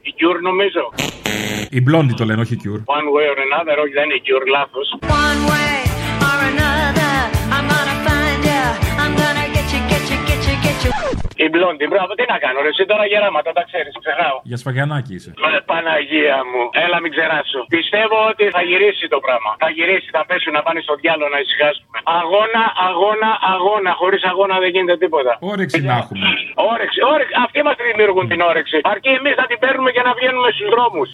οι Cure, νομίζω. Οι μπλόντι το λένε, όχι Cure. One way or another, όχι δεν είναι Cure, λάθος. One way or another, I'm gonna find you. I'm gonna get you, get you, get you, get you. Οι μπλόντι. Μπράβο, τι να κάνω, ρε, εσύ τώρα γεράματα, τα ξέρεις, ξεχνάω. Για σφαγιανάκι είσαι. Ε, Παναγία μου, έλα μην ξεράσω. Πιστεύω ότι θα γυρίσει το πράγμα. Θα γυρίσει, θα πέσουν να πάνε στο διάλογο να ησυχάσουμε. Αγώνα, αγώνα, αγώνα. Χωρίς αγώνα δεν γίνεται τίποτα. Όρεξη να έχουμε. Όρεξη, όρεξη. Αυτοί μας δημιουργούν την όρεξη. Αρκεί εμείς να την παίρνουμε και να βγαίνουμε στους δρόμους.